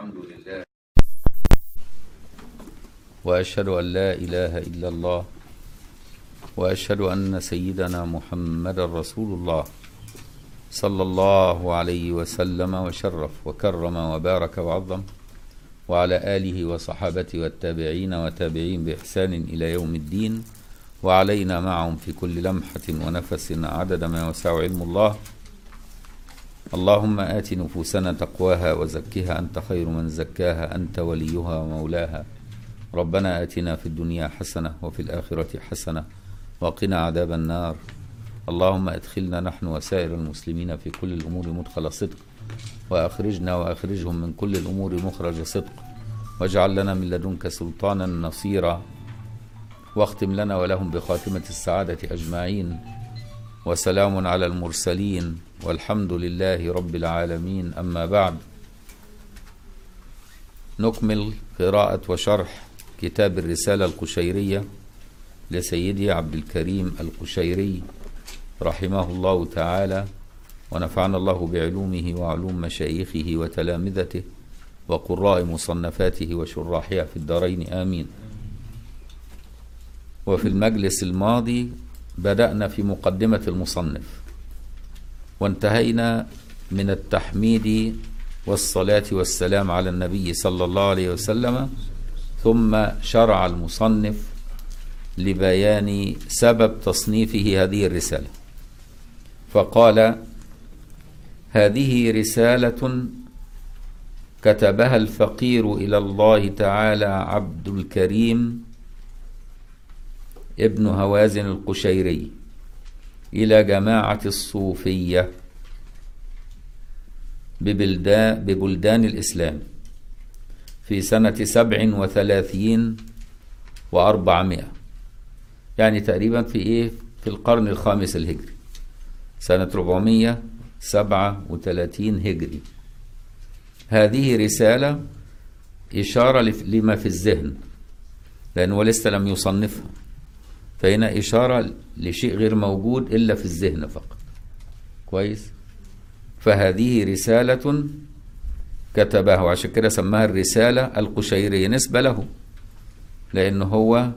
الحمد لله. وأشهد أن لا إله إلا الله وأشهد أن سيدنا محمدا رسول الله صلى الله عليه وسلم وشرف وكرم وبارك وعظم وعلى آله وصحابته والتابعين وتابعين بإحسان إلى يوم الدين وعلينا معهم في كل لمحة ونفس عدد ما يسع علم الله. اللهم آت نفوسنا تقواها وزكها أنت خير من زكاها أنت وليها ومولاها. ربنا آتنا في الدنيا حسنة وفي الآخرة حسنة وقنا عذاب النار. اللهم أدخلنا نحن وسائر المسلمين في كل الأمور مدخل صدق وأخرجنا وأخرجهم من كل الأمور مخرج صدق. واجعل لنا من لدنك سلطانا نصيرا. واختم لنا ولهم بخاتمة السعادة أجمعين. وسلام على المرسلين. والحمد لله رب العالمين. أما بعد نكمل قراءة وشرح كتاب الرسالة القشيرية لسيدي عبد الكريم القشيري رحمه الله تعالى ونفعنا الله بعلومه وعلوم مشايخه وتلامذته وقراء مصنفاته وشراحها في الدارين. آمين. وفي المجلس الماضي بدأنا في مقدمة المصنف. وانتهينا من التحميد والصلاة والسلام على النبي صلى الله عليه وسلم ثم شرع المصنف لبيان سبب تصنيفه هذه الرسالة. فقال هذه رسالة كتبها الفقير إلى الله تعالى عبد الكريم ابن هوازن القشيري. إلى جماعة الصوفية ببلدان, ببلدان الإسلام في سنة سبع وثلاثين وأربعمائة. يعني تقريبا في إيه؟ في القرن الخامس الهجري. سنة 437 هجري. هذه رسالة إشارة لما في الذهن لأنه لسه لم يصنفها. فهنا إشارة لشيء غير موجود إلا في الذهن فقط. كويس؟ فهذه رسالة كتبها وعشان كده سماها الرسالة القشيرية نسبة له لأنه هو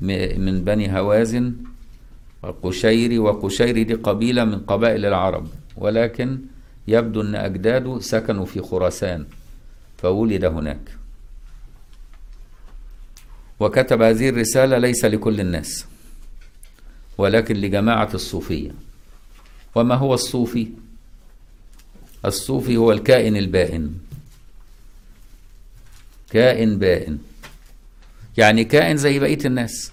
من بني هوازن القشيري وقشيري دي قبيلة من قبائل العرب ولكن يبدو أن أجداده سكنوا في خراسان فولد هناك. وكتب هذه الرسالة ليس لكل الناس ولكن لجماعة الصوفية. وما هو الصوفي؟ الصوفي هو الكائن البائن. كائن بائن. يعني كائن زي بقية الناس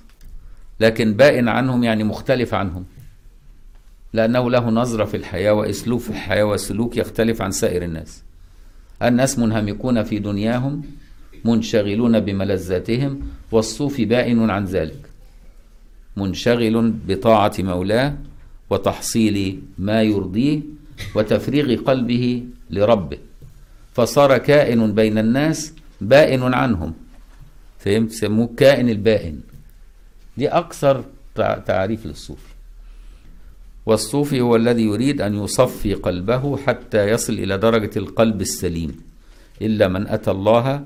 لكن بائن عنهم يعني مختلف عنهم لأنه له نظرة في الحياة وأسلوب في الحياة وسلوك يختلف عن سائر الناس. الناس منهمكون في دنياهم منشغلون بملذاتهم والصوفي بائن عن ذلك. منشغل بطاعة مولاه وتحصيل ما يرضيه وتفريغ قلبه لربه. فصار كائن بين الناس بائن عنهم. فهمت؟ سموه كائن البائن. دي أكثر تعريف للصوفي. والصوفي هو الذي يريد أن يصفي قلبه حتى يصل إلى درجة القلب السليم. إلا من أتى الله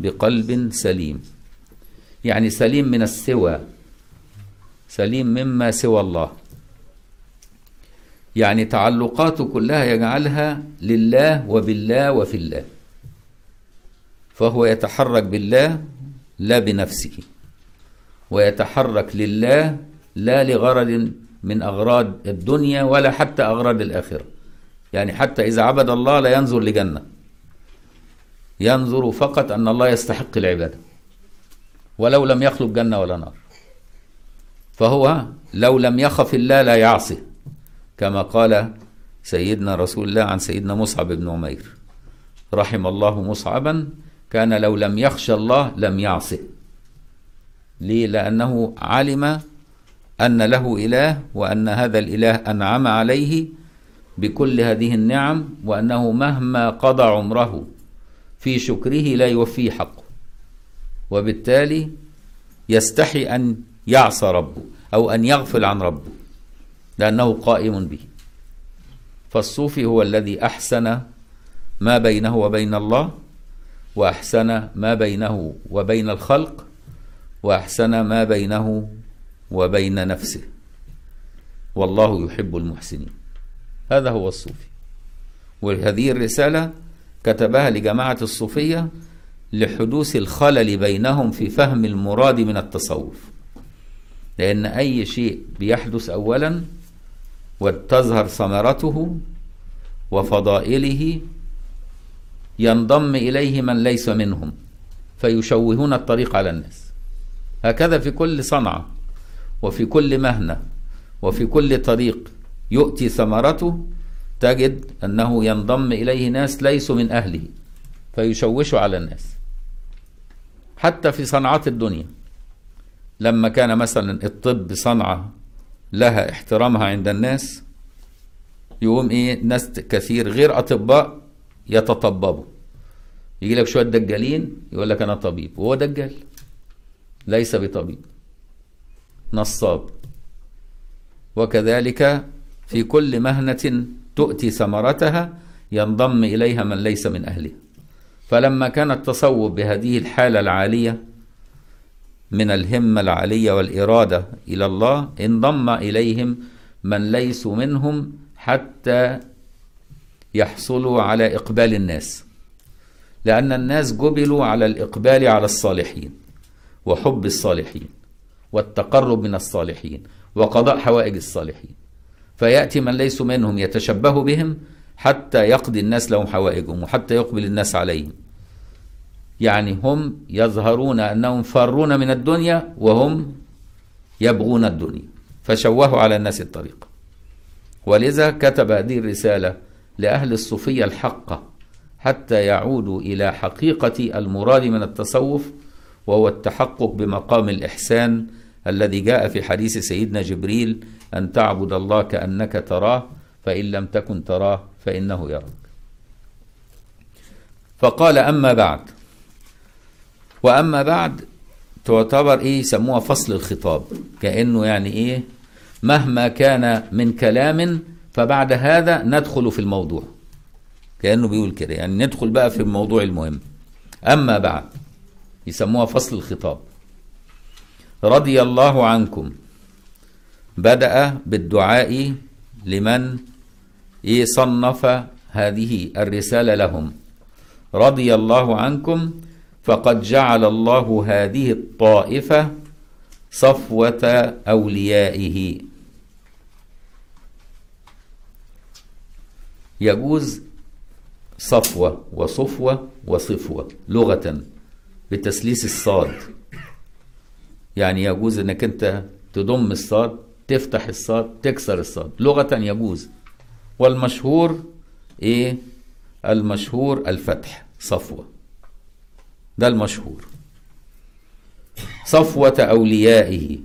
بقلب سليم. يعني سليم من السوى. سليم مما سوى الله. يعني تعلقاته كلها يجعلها لله وبالله وفي الله. فهو يتحرك بالله لا بنفسه. ويتحرك لله لا لغرض من أغراض الدنيا ولا حتى أغراض الآخرة. يعني حتى إذا عبد الله لا ينظر لجنة. ينظر فقط أن الله يستحق العبادة. ولو لم يخلق جنة ولا نار. فهو لو لم يخف الله لا يعصي. كما قال سيدنا رسول الله عن سيدنا مصعب بن عمير. رحم الله مصعبا كان لو لم يخشى الله لم يعصه ليه؟ لأنه علم أن له إله وأن هذا الإله أنعم عليه بكل هذه النعم وأنه مهما قضى عمره في شكره لا يوفيه حقه. وبالتالي يستحي أن يعصى ربه أو أن يغفل عن ربه لأنه قائم به. فالصوفي هو الذي أحسن ما بينه وبين الله وأحسن ما بينه وبين الخلق وأحسن ما بينه وبين نفسه. والله يحب المحسنين. هذا هو الصوفي. وهذه الرسالة كتبها لجماعة الصوفية لحدوث الخلل بينهم في فهم المراد من التصوف. لأن أي شيء بيحدث أولا وتظهر ثمرته وفضائله ينضم إليه من ليس منهم فيشوهون الطريق على الناس. هكذا في كل صنعة وفي كل مهنة وفي كل طريق يؤتي ثمرته تجد أنه ينضم إليه ناس ليسوا من أهله فيشوشوا على الناس. حتى في صنعات الدنيا لما كان مثلا الطب صنعة لها احترامها عند الناس يقوم إيه ناس كثير غير أطباء يتطببوا. يجي لك شوية دجالين يقول لك أنا طبيب وهو دجال ليس بطبيب نصاب. وكذلك في كل مهنة تؤتي ثمرتها ينضم إليها من ليس من أهلها. فلما كان التصوف بهذه الحالة العالية من الهمة العالية والإرادة إلى الله انضم إليهم من ليسوا منهم حتى يحصلوا على إقبال الناس. لأن الناس جبلوا على الإقبال على الصالحين وحب الصالحين والتقرب من الصالحين وقضاء حوائج الصالحين. فيأتي من ليسوا منهم يتشبه بهم حتى يقضي الناس لهم حوائجهم وحتى يقبل الناس عليهم. يعني هم يظهرون أنهم فارون من الدنيا وهم يبغون الدنيا. فشوهوا على الناس الطريق. ولذا كتب هذه الرسالة لأهل الصوفية الحقة حتى يعودوا إلى حقيقة المراد من التصوف وهو التحقق بمقام الإحسان الذي جاء في حديث سيدنا جبريل أن تعبد الله كأنك تراه فإن لم تكن تراه فإنه يراك. فقال أما بعد. وأما بعد تعتبر إيه؟ يسموها فصل الخطاب. كأنه يعني إيه؟ مهما كان من كلام فبعد هذا ندخل في الموضوع. كأنه بيقول كده. يعني ندخل بقى في الموضوع المهم. أما بعد يسموها فصل الخطاب. رضي الله عنكم. بدأ بالدعاء لمن صنف هذه الرسالة لهم. رضي الله عنكم فقد جعل الله هذه الطائفة صفوة أوليائه. يجوز صفوة وصفوة وصفوة لغة بتسليس الصاد. يعني يجوز إنك أنت تضم الصاد تفتح الصاد تكسر الصاد. لغة يجوز. والمشهور إيه؟ المشهور الفتح صفوة. ده المشهور. صفوة أوليائه.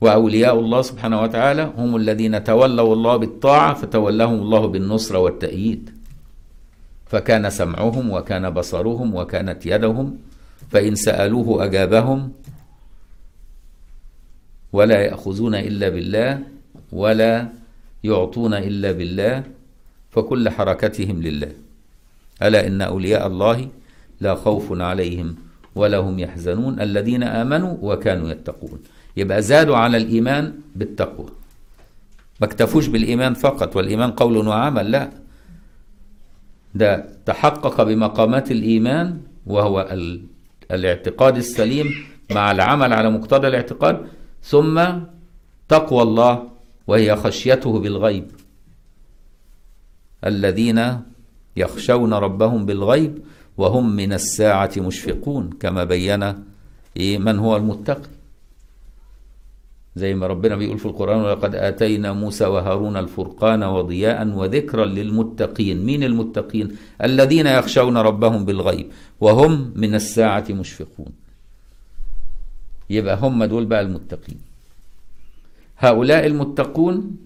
وأولياء الله سبحانه وتعالى هم الذين تولوا الله بالطاعة فتولهم الله بالنصرة والتأييد. فكان سمعهم وكان بصرهم وكانت يدهم فإن سألوه أجابهم ولا يأخذون إلا بالله ولا يعطون إلا بالله فكل حركتهم لله. ألا إن أولياء الله لا خوف عليهم ولا هم يحزنون الذين آمنوا وكانوا يتقون. يبقى زادوا على الإيمان بالتقوى. ما اكتفوش بالإيمان فقط والإيمان قول وعمل لا. ده تحقق بمقامات الإيمان وهو ال... الاعتقاد السليم مع العمل على مقتضى الاعتقاد ثم تقوى الله وهي خشيته بالغيب. الذين يخشون ربهم بالغيب وهم من الساعة مشفقون كما بين إيه من هو المتقي؟ زي ما ربنا بيقول في القرآن ولقد آتينا موسى وهارون الفرقان وضياء وذكرا للمتقين. مين المتقين؟ الذين يخشون ربهم بالغيب وهم من الساعة مشفقون. يبقى هم دول بقى المتقين. هؤلاء المتقون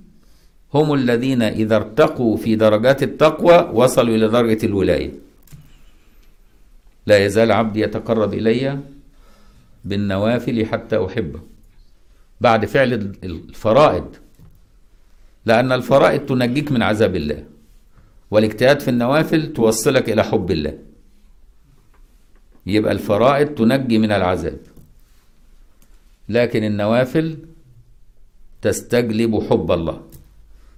هم الذين إذا ارتقوا في درجات التقوى وصلوا إلى درجة الولاية. لا يزال عبدي يتقرب إلي بالنوافل حتى أحبه. بعد فعل الفرائض. لأن الفرائض تنجيك من عذاب الله والاجتهاد في النوافل توصلك إلى حب الله. يبقى الفرائض تنجي من العذاب. لكن النوافل تستجلب حب الله.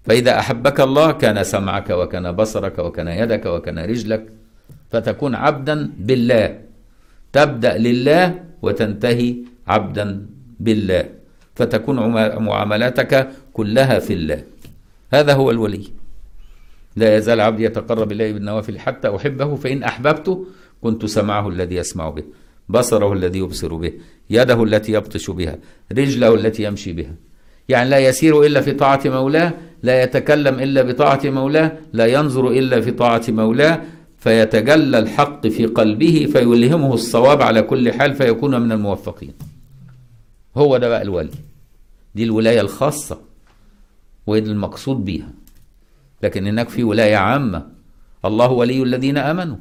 فإذا أحبك الله كان سمعك وكان بصرك وكان يدك وكان رجلك فتكون عبدا بالله. تبدأ لله وتنتهي عبدا بالله. فتكون معاملاتك كلها في الله. هذا هو الولي. لا يزال عبدي يتقرب إلي بالنوافل حتى أحبه فإن أحببته كنت سمعه الذي يسمع به بصره الذي يبصر به يده التي يبطش بها رجله التي يمشي بها. يعني لا يسير إلا في طاعة مولاه لا يتكلم إلا بطاعة مولاه لا ينظر إلا في طاعة مولاه فيتجلى الحق في قلبه فيلهمه الصواب على كل حال فيكون من الموفقين. هو ده بقى الولي. دي الولاية الخاصة وهي المقصود بيها. لكن هناك في ولاية عامة الله ولي الذين آمنوا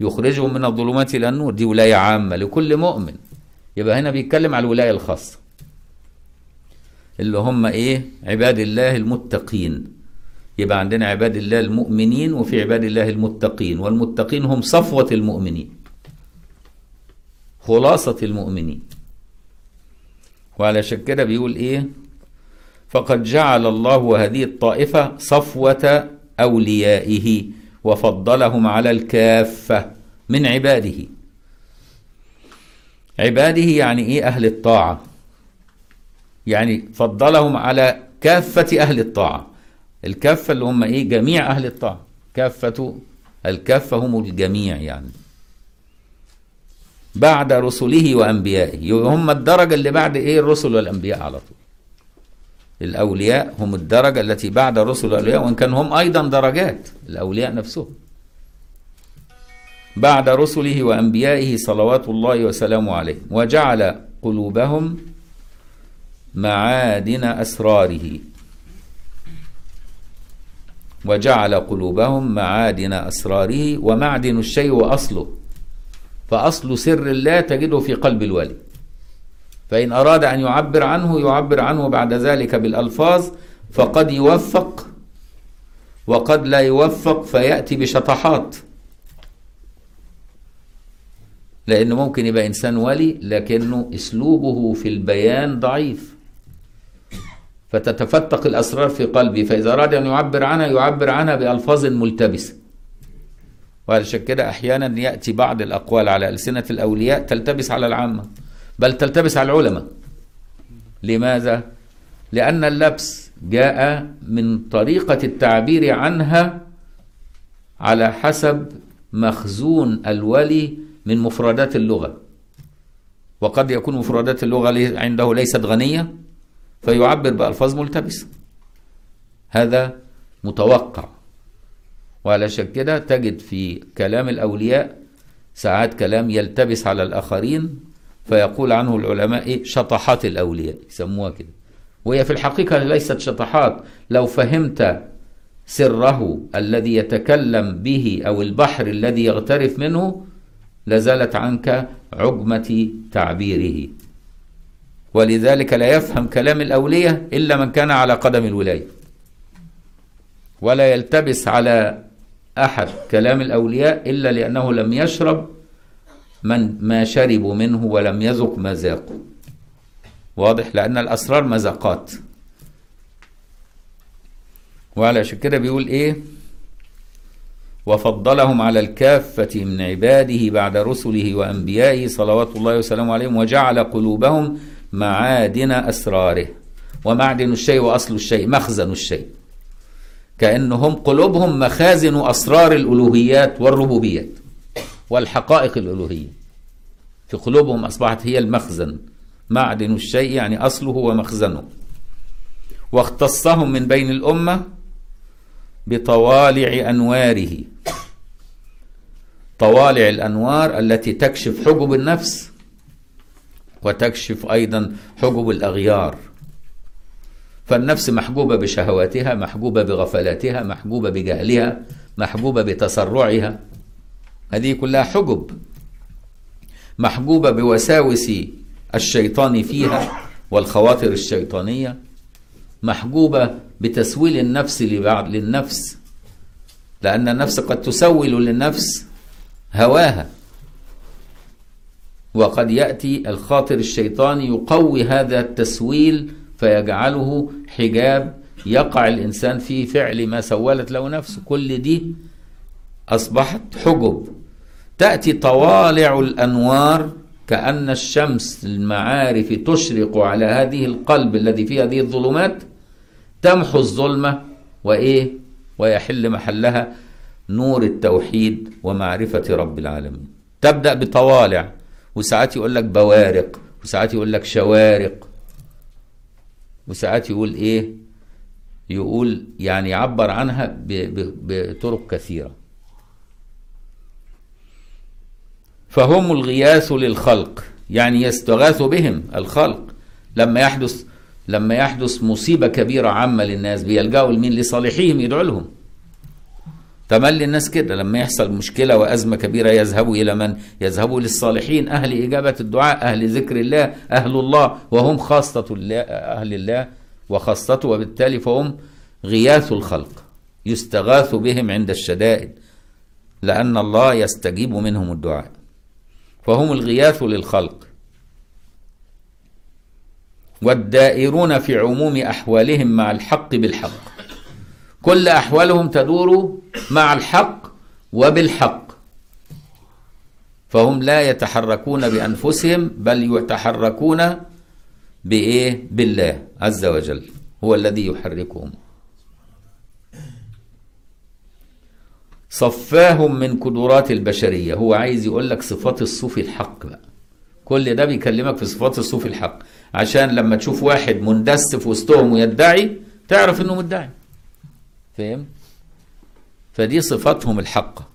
يخرجهم من الظلمات إلى النور. دي ولاية عامة لكل مؤمن. يبقى هنا بيتكلم على الولاية الخاصة اللي هم إيه؟ عباد الله المتقين. يبقى عندنا عباد الله المؤمنين وفي عباد الله المتقين. والمتقين هم صفوة المؤمنين خلاصة المؤمنين. وعلى كده بيقول إيه؟ فقد جعل الله هذه الطائفة صفوة أوليائه وفضلهم على الكافة من عباده. عباده يعني إيه أهل الطاعة؟ يعني فضلهم على كافة أهل الطاعة. الكافة اللي هم إيه؟ جميع أهل الطاعة. كافة الكافة هم الجميع يعني. بعد رسله وأنبيائه. هم الدرجة اللي بعد إيه؟ الرسل والأنبياء على طول. الأولياء هم الدرجة التي بعد الرسل والأنبياء وإن كان هم أيضا درجات الأولياء نفسهم. بعد رسله وأنبيائه صلوات الله وسلامه عليه. وجعل قلوبهم معادن أسراره. وجعل قلوبهم معادن أسراره. ومعدن الشيء وأصله. فأصل سر الله تجده في قلب الولي فإن أراد أن يعبر عنه يعبر عنه بعد ذلك بالألفاظ فقد يوفق. وقد لا يوفق فيأتي بشطحات. لأنه ممكن يبقى إنسان ولي لكنه أسلوبه في البيان ضعيف. فتتفتق الأسرار في قلبي. فإذا أراد أن يعبر عنها يعبر عنها بألفاظ ملتبسة. وعلشان كده أحيانا يأتي بعض الأقوال على ألسنة الأولياء تلتبس على العامة بل تلتبس على العلماء. لماذا؟ لأن اللبس جاء من طريقة التعبير عنها على حسب مخزون الولي من مفردات اللغة. وقد يكون مفردات اللغة عنده ليست غنية فيعبر بألفاظ ملتبسة. هذا متوقع. وعلشان كده تجد في كلام الأولياء ساعات كلام يلتبس على الآخرين فيقول عنه العلماء إيه؟ شطحات الأولياء يسموها كده. وهي في الحقيقة ليست شطحات. لو فهمت سره الذي يتكلم به أو البحر الذي يغترف منه لزالت عنك عجمة تعبيره. ولذلك لا يفهم كلام الأولية إلا من كان على قدم الولاية. ولا يلتبس على أحد كلام الأولياء إلا لأنه لم يشرب من ما شربوا منه ولم يذق ما ذاقوا واضح؟ لأن الأسرار مذاقات. وعلى كده بيقول إيه؟ وفضلهم على الكافة من عباده بعد رسله وأنبيائه صلوات الله وسلامه عليهم وجعل قلوبهم معادن أسراره. ومعدن الشيء وأصل الشيء مخزن الشيء. كأنهم قلوبهم مخازن أسرار الألوهيات والربوبيات والحقائق الألوهية. في قلوبهم أصبحت هي المخزن معدن الشيء يعني أصله ومخزنه. واختصهم من بين الأمة بطوالع أنواره. طوالع الأنوار التي تكشف حجب النفس وتكشف أيضا حجب الأغيار. فالنفس محجوبة بشهواتها محجوبة بغفلاتها محجوبة بجهلها محجوبة بتسرعها. هذه كلها حجب. محجوبة بوساوس الشيطان فيها والخواطر الشيطانية. محجوبة بتسويل النفس للنفس. لأن النفس قد تسول للنفس هواها. وقد يأتي الخاطر الشيطاني يقوي هذا التسويل فيجعله حجاب يقع الإنسان في فعل ما سولت له نفسه. كل دي أصبحت حجب. تأتي طوالع الأنوار كأن الشمس المعارف تشرق على هذه القلب الذي فيه هذه الظلمات تمحو الظلمة وإيه؟ ويحل محلها نور التوحيد ومعرفة رب العالمين. تبدأ بطوالع وساعات يقول لك بوارق وساعات يقول لك شوارق. وساعات يقول إيه؟ يقول يعني يعبر عنها بطرق كثيرة. فهم الغياث للخلق يعني يستغاث بهم الخلق. لما يحدث لما يحدث مصيبة كبيرة عامة للناس بيلجأوا لمين؟ لصالحيهم يدعوا لهم. تملي الناس كده. لما يحصل مشكلة وأزمة كبيرة يذهبوا إلى من؟ يذهبوا للصالحين أهل إجابة الدعاء أهل ذكر الله أهل الله. وهم خاصة الله أهل الله وخاصته. وبالتالي فهم غياث الخلق يستغاث بهم عند الشدائد لأن الله يستجيب منهم الدعاء. فهم الغياث للخلق. والدائرون في عموم أحوالهم مع الحق بالحق. كل أحوالهم تدور مع الحق وبالحق. فهم لا يتحركون بأنفسهم بل يتحركون بإيه؟ بالله عز وجل. هو الذي يحركهم. صفاهم من قدرات البشرية. هو عايز يقول لك صفات الصوفي الحق بقى. كل ده بيكلمك في صفات الصوفي الحق. عشان لما تشوف واحد مندس في وسطهم ويدعي تعرف إنه مدعي. فاهم؟ فدي صفاتهم الحقة.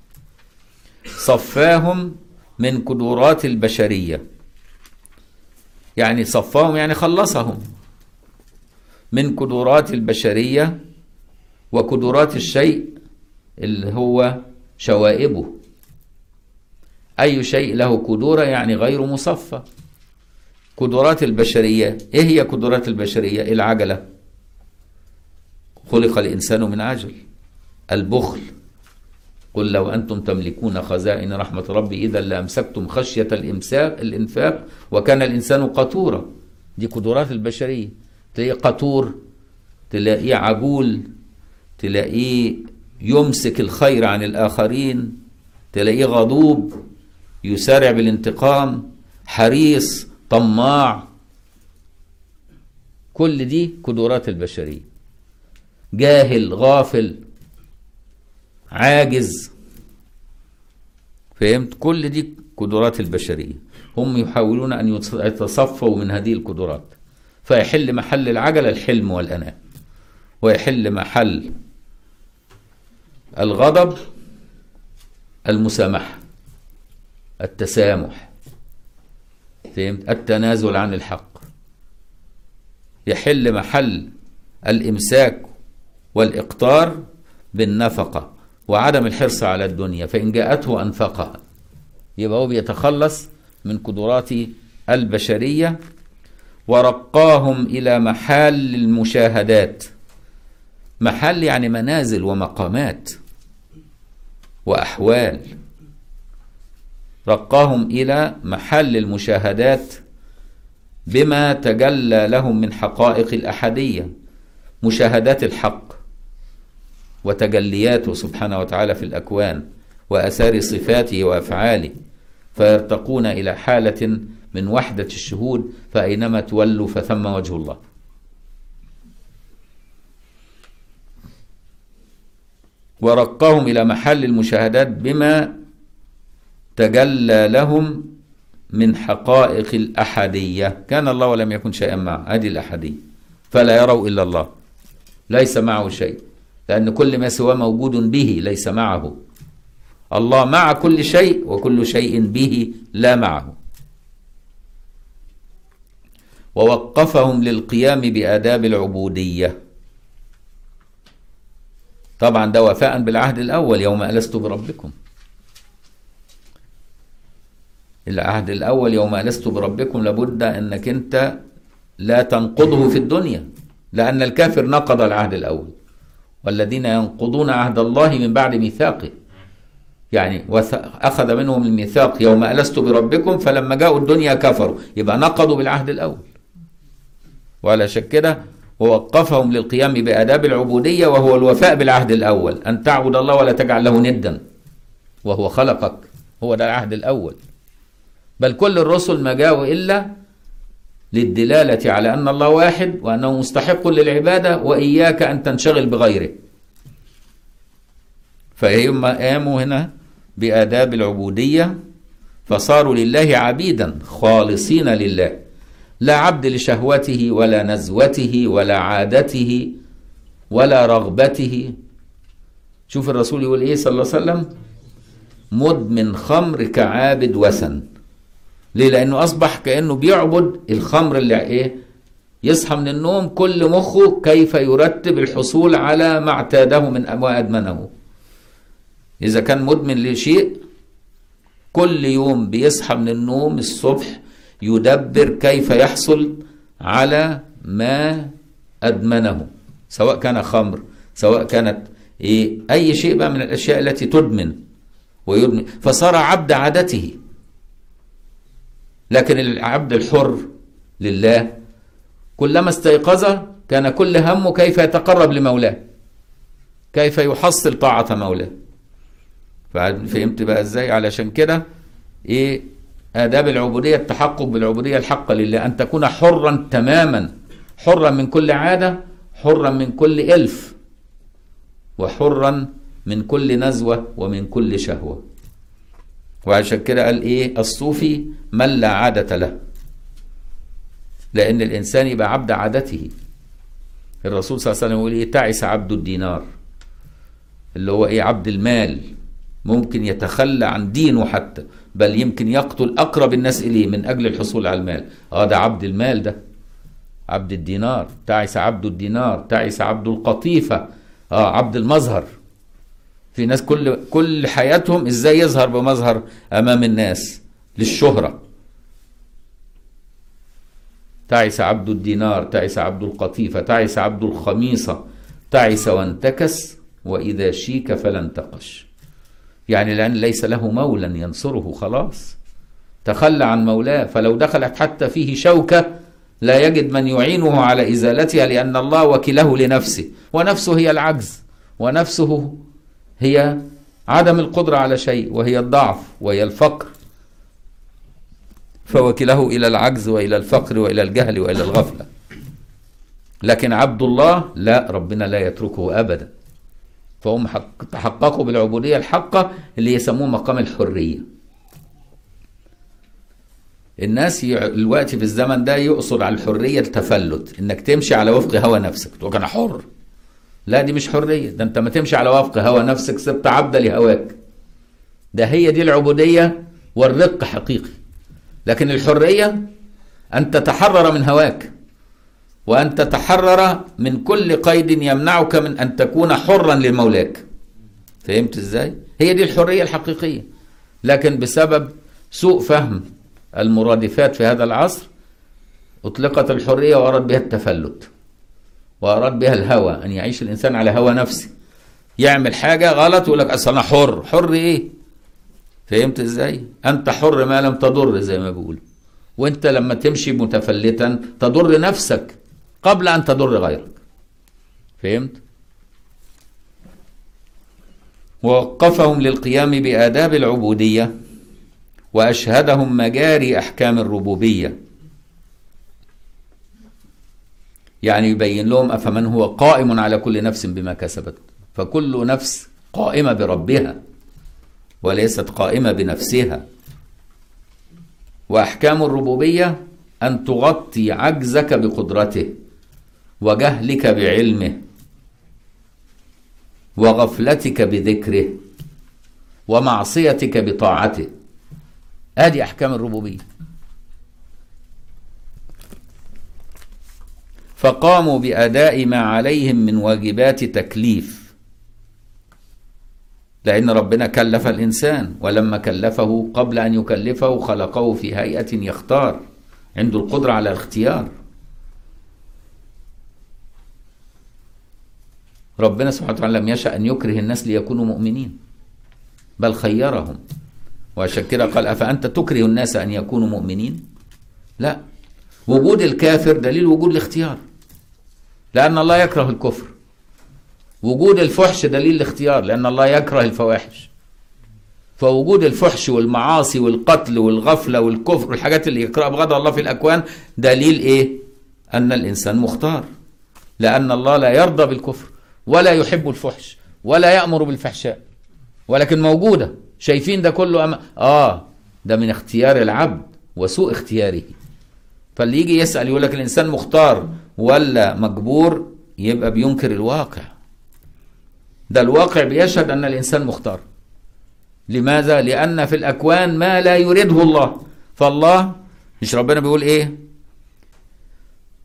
صفاهم من قدرات البشرية. يعني صفاهم يعني خلصهم. من قدرات البشرية وقدرات الشيء اللي هو شوائبه. أي شيء له قدورة يعني غير مصفى. قدرات البشرية إيه هي قدرات البشرية؟ العجلة. خلق الإنسان من عجل. البخل. قل لو أنتم تملكون خزائن رحمة ربي إذا لأمسكتم خشية الإمساك الإنفاق وكان الإنسان قتورا. دي قدرات البشرية. تلاقيه قتور تلاقيه عجول تلاقيه يمسك الخير عن الآخرين تلاقيه غضوب يسارع بالانتقام حريص طماع. كل دي قدرات البشرية. جاهل غافل عاجز. فهمت؟ كل دي قدرات البشرية. هم يحاولون أن يتصفوا من هذه القدرات. فيحل محل العجلة الحلم والأناة ويحل محل الغضب المسامحة التسامح. فهمت؟ التنازل عن الحق. يحل محل الإمساك والإقطار بالنفقة وعدم الحرص على الدنيا فإن جاءته أنفقها. يبقى هو بيتخلص من قدرات البشرية ورقاهم إلى محل المشاهدات. محل يعني منازل ومقامات وأحوال. رقاهم إلى محل المشاهدات بما تجلى لهم من حقائق الأحدية مشاهدات الحق. وتجلياته سبحانه وتعالى في الأكوان وأثار صفاته وأفعاله فيرتقون إلى حالة من وحدة الشهود فأينما تولوا فثم وجه الله. ورقاهم إلى محل المشاهدات بما تجلى لهم من حقائق الأحدية. كان الله ولم يكن شيئا معه هذه الأحدية فلا يروا إلا الله ليس معه شيء. لأن كل ما سواه موجود به ليس معه. الله مع كل شيء وكل شيء به لا معه. ووقفهم للقيام بآداب العبودية. طبعا ده وفاء بالعهد الأول يوم ألست بربكم. العهد الأول يوم ألست بربكم لابد أنك أنت لا تنقضه في الدنيا لأن الكافر نقض العهد الأول. والذين ينقضون عهد الله من بعد ميثاقه. يعني أخذ منهم الميثاق يوم ألست بربكم فلما جاءوا الدنيا كفروا. يبقى نقضوا بالعهد الأول. وعلى كده ووقفهم للقيام بآداب العبودية وهو الوفاء بالعهد الأول. أن تعبد الله ولا تجعل له ندا وهو خلقك. هو ده العهد الأول. بل كل الرسل ما جاءوا إلا للدلالة على أن الله واحد وأنه مستحق للعبادة وإياك أن تنشغل بغيره. فهم قاموا هنا بآداب العبودية فصاروا لله عبيدا خالصين لله. لا عبد لشهوته ولا نزوته ولا عادته ولا رغبته. شوف الرسول يقول إيه صلى الله عليه وسلم؟ مدمن خمر كعابد وثن. ليه؟ لأنه أصبح كأنه بيعبد الخمر اللي إيه؟ يصحى من النوم كل مخه كيف يرتب الحصول على ما اعتاده من ما ادمنه إذا كان مدمن لشيء كل يوم بيصحى من النوم الصبح يدبر كيف يحصل على ما أدمنه سواء كان خمر سواء كانت إيه؟ أي شيء بقى من الأشياء التي تدمن ويدمن. فصار عبد عادته. لكن العبد الحر لله كلما استيقظ كان كل همه كيف يتقرب لمولاه كيف يحصل طاعة مولاه. فهمت بقى إزاي؟ علشان كده إيه؟ آداب العبودية التحقق بالعبودية الحقة لله أن تكون حرا تماما حرا من كل عادة حرا من كل إلف وحرا من كل نزوة ومن كل شهوة. وعشان كده قال إيه؟ الصوفي من لا عادة له. لأن الإنسان يبقى عبد عادته. الرسول صلى الله عليه وسلم يقول إيه؟ تعس عبد الدينار. اللي هو إيه؟ عبد المال. ممكن يتخلى عن دينه حتى بل يمكن يقتل أقرب الناس إليه من أجل الحصول على المال. آه ده عبد المال ده. عبد الدينار. تعس عبد الدينار. تعس عبد القطيفة. آه عبد المظهر. في ناس كل كل حياتهم إزاي يظهر بمظهر امام الناس للشهرة. تعس عبد الدينار تعس عبد القطيفة تعس عبد الخميصة. تعس وانتكس وإذا شيك فلا انتقش يعني لأن ليس له مولى ينصره خلاص. تخلى عن مولاه فلو دخلت حتى فيه شوكة لا يجد من يعينه على إزالتها لأن الله وكله لنفسه. ونفسه هي العجز ونفسه هي عدم القدرة على شيء وهي الضعف وهي الفقر. فوكله إلى العجز وإلى الفقر وإلى الجهل وإلى الغفلة. لكن عبد الله لا ربنا لا يتركه أبدا. فهم تحققوا بالعبودية الحقة اللي يسموه مقام الحرية. الناس الوقت في الزمن ده يقصد على الحرية التفلت إنك تمشي على وفق هوى نفسك. تقول أنا حر. لا دي مش حرية ده انت ما تمشي على وفق هوى نفسك صرت عبد لهواك. ده هي دي العبودية والرق حقيقي. لكن الحرية أن تتحرر من هواك وأن تتحرر من كل قيد يمنعك من أن تكون حرا لمولاك. فهمت إزاي؟ هي دي الحرية الحقيقية. لكن بسبب سوء فهم المرادفات في هذا العصر أطلقت الحرية وأراد بها التفلت. وأراد بها الهوى أن يعيش الإنسان على هوى نفسه يعمل حاجة غلط ويقول لك أصل أنا حر حر إيه؟ فهمت إزاي؟ أنت حر ما لم تضر زي ما بيقولوا وأنت لما تمشي متفلتا تضر نفسك قبل أن تضر غيرك فهمت؟ ووقفهم للقيام بآداب العبودية وأشهدهم مجاري أحكام الربوبية يعني يبين لهم أفمن هو قائم على كل نفس بما كسبت. فكل نفس قائمة بربها وليست قائمة بنفسها. وأحكام الربوبية أن تغطي عجزك بقدرته وجهلك بعلمه وغفلتك بذكره ومعصيتك بطاعته. ادي أحكام الربوبية. فقاموا بأداء ما عليهم من واجبات تكليف. لأن ربنا كلف الإنسان ولما كلفه قبل أن يكلفه خلقه في هيئة يختار عنده القدرة على الاختيار. ربنا سبحانه وتعالى لم يشأ أن يكره الناس ليكونوا مؤمنين بل خيرهم. وعشان قال أفأنت تكره الناس أن يكونوا مؤمنين؟ لا. وجود الكافر دليل وجود الاختيار. لأن الله يكره الكفر. وجود الفحش دليل الاختيار لأن الله يكره الفواحش. فوجود الفحش والمعاصي والقتل والغفلة والكفر والحاجات اللي يكره بغض الله في الأكوان دليل إيه؟ أن الإنسان مختار. لأن الله لا يرضى بالكفر ولا يحب الفحش ولا يأمر بالفحشاء. ولكن موجودة. شايفين ده كله أم... آه ده من اختيار العبد وسوء اختياره. فاللي يجي يسأل يقول لك الإنسان مختار ولا مجبور يبقى بينكر الواقع. ده الواقع بيشهد أن الإنسان مختار. لماذا؟ لأن في الأكوان ما لا يريده الله. فالله مش ربنا بيقول إيه؟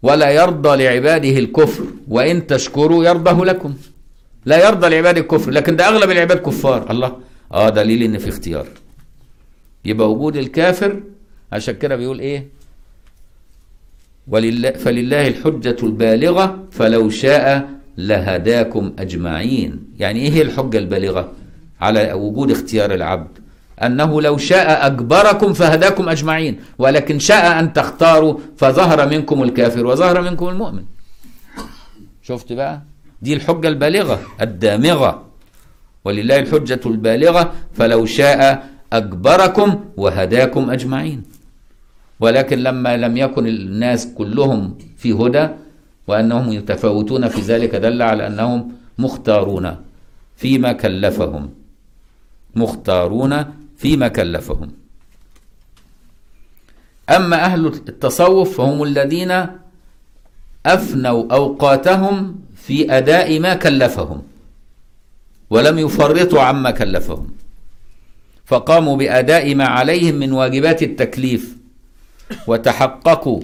ولا يرضى لعباده الكفر وإن تشكروا يرضه لكم. لا يرضى لعباده الكفر لكن ده أغلب العباد كفار. الله. آه دليل إن في اختيار. يبقى وجود الكافر عشان كده بيقول إيه؟ ولله فلله الحجة البالغة فلو شاء لهداكم أجمعين. يعني إيه الحجة البالغة؟ على وجود اختيار العبد. أنه لو شاء أجبركم فهداكم أجمعين. ولكن شاء أن تختاروا فظهر منكم الكافر وظهر منكم المؤمن. شفت بقى؟ دي الحجة البالغة الدامغة. ولله الحجة البالغة فلو شاء أجبركم وهداكم أجمعين. ولكن لما لم يكن الناس كلهم في هدى وأنهم يتفاوتون في ذلك دل على أنهم مختارون فيما كلفهم. مختارون فيما كلفهم. أما أهل التصوف فهم الذين أفنوا أوقاتهم في أداء ما كلفهم ولم يفرطوا عما كلفهم. فقاموا بأداء ما عليهم من واجبات التكليف وتحققوا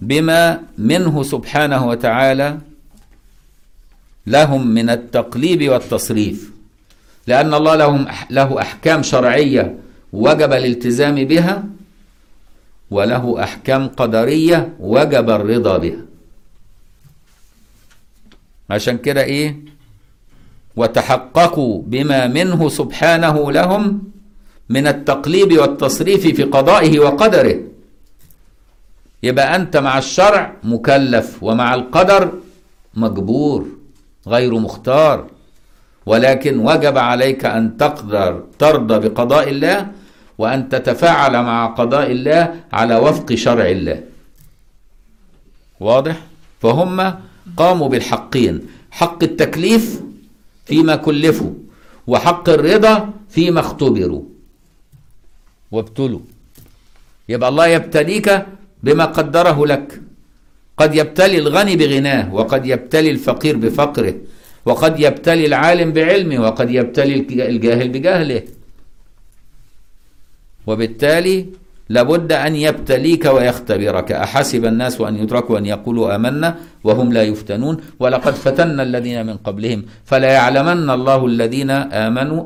بما منه سبحانه وتعالى لهم من التقليب والتصريف. لأن الله لهم له أحكام شرعية وجب الالتزام بها وله أحكام قدرية وجب الرضا بها. عشان كده إيه؟ وتحققوا بما منه سبحانه لهم من التقليب والتصريف في قضائه وقدره. يبقى أنت مع الشرع مكلف ومع القدر مجبور غير مختار. ولكن وجب عليك أن تقدر ترضى بقضاء الله وأن تتفاعل مع قضاء الله على وفق شرع الله. واضح؟ فهم قاموا بالحقين. حق التكليف فيما كلفوا وحق الرضا فيما اختبروا. وابتلوا. يبقى الله يبتليك بما قدره لك. قد يبتلي الغني بغناه وقد يبتلي الفقير بفقره وقد يبتلي العالم بعلمه وقد يبتلي الجاهل بجهله وبالتالي لابد أن يبتليك ويختبرك. أحسب الناس أن يتركوا أن يقولوا آمنا وهم لا يفتنون؟ ولقد فتنا الذين من قبلهم. فلا يعلمن الله الذين آمنوا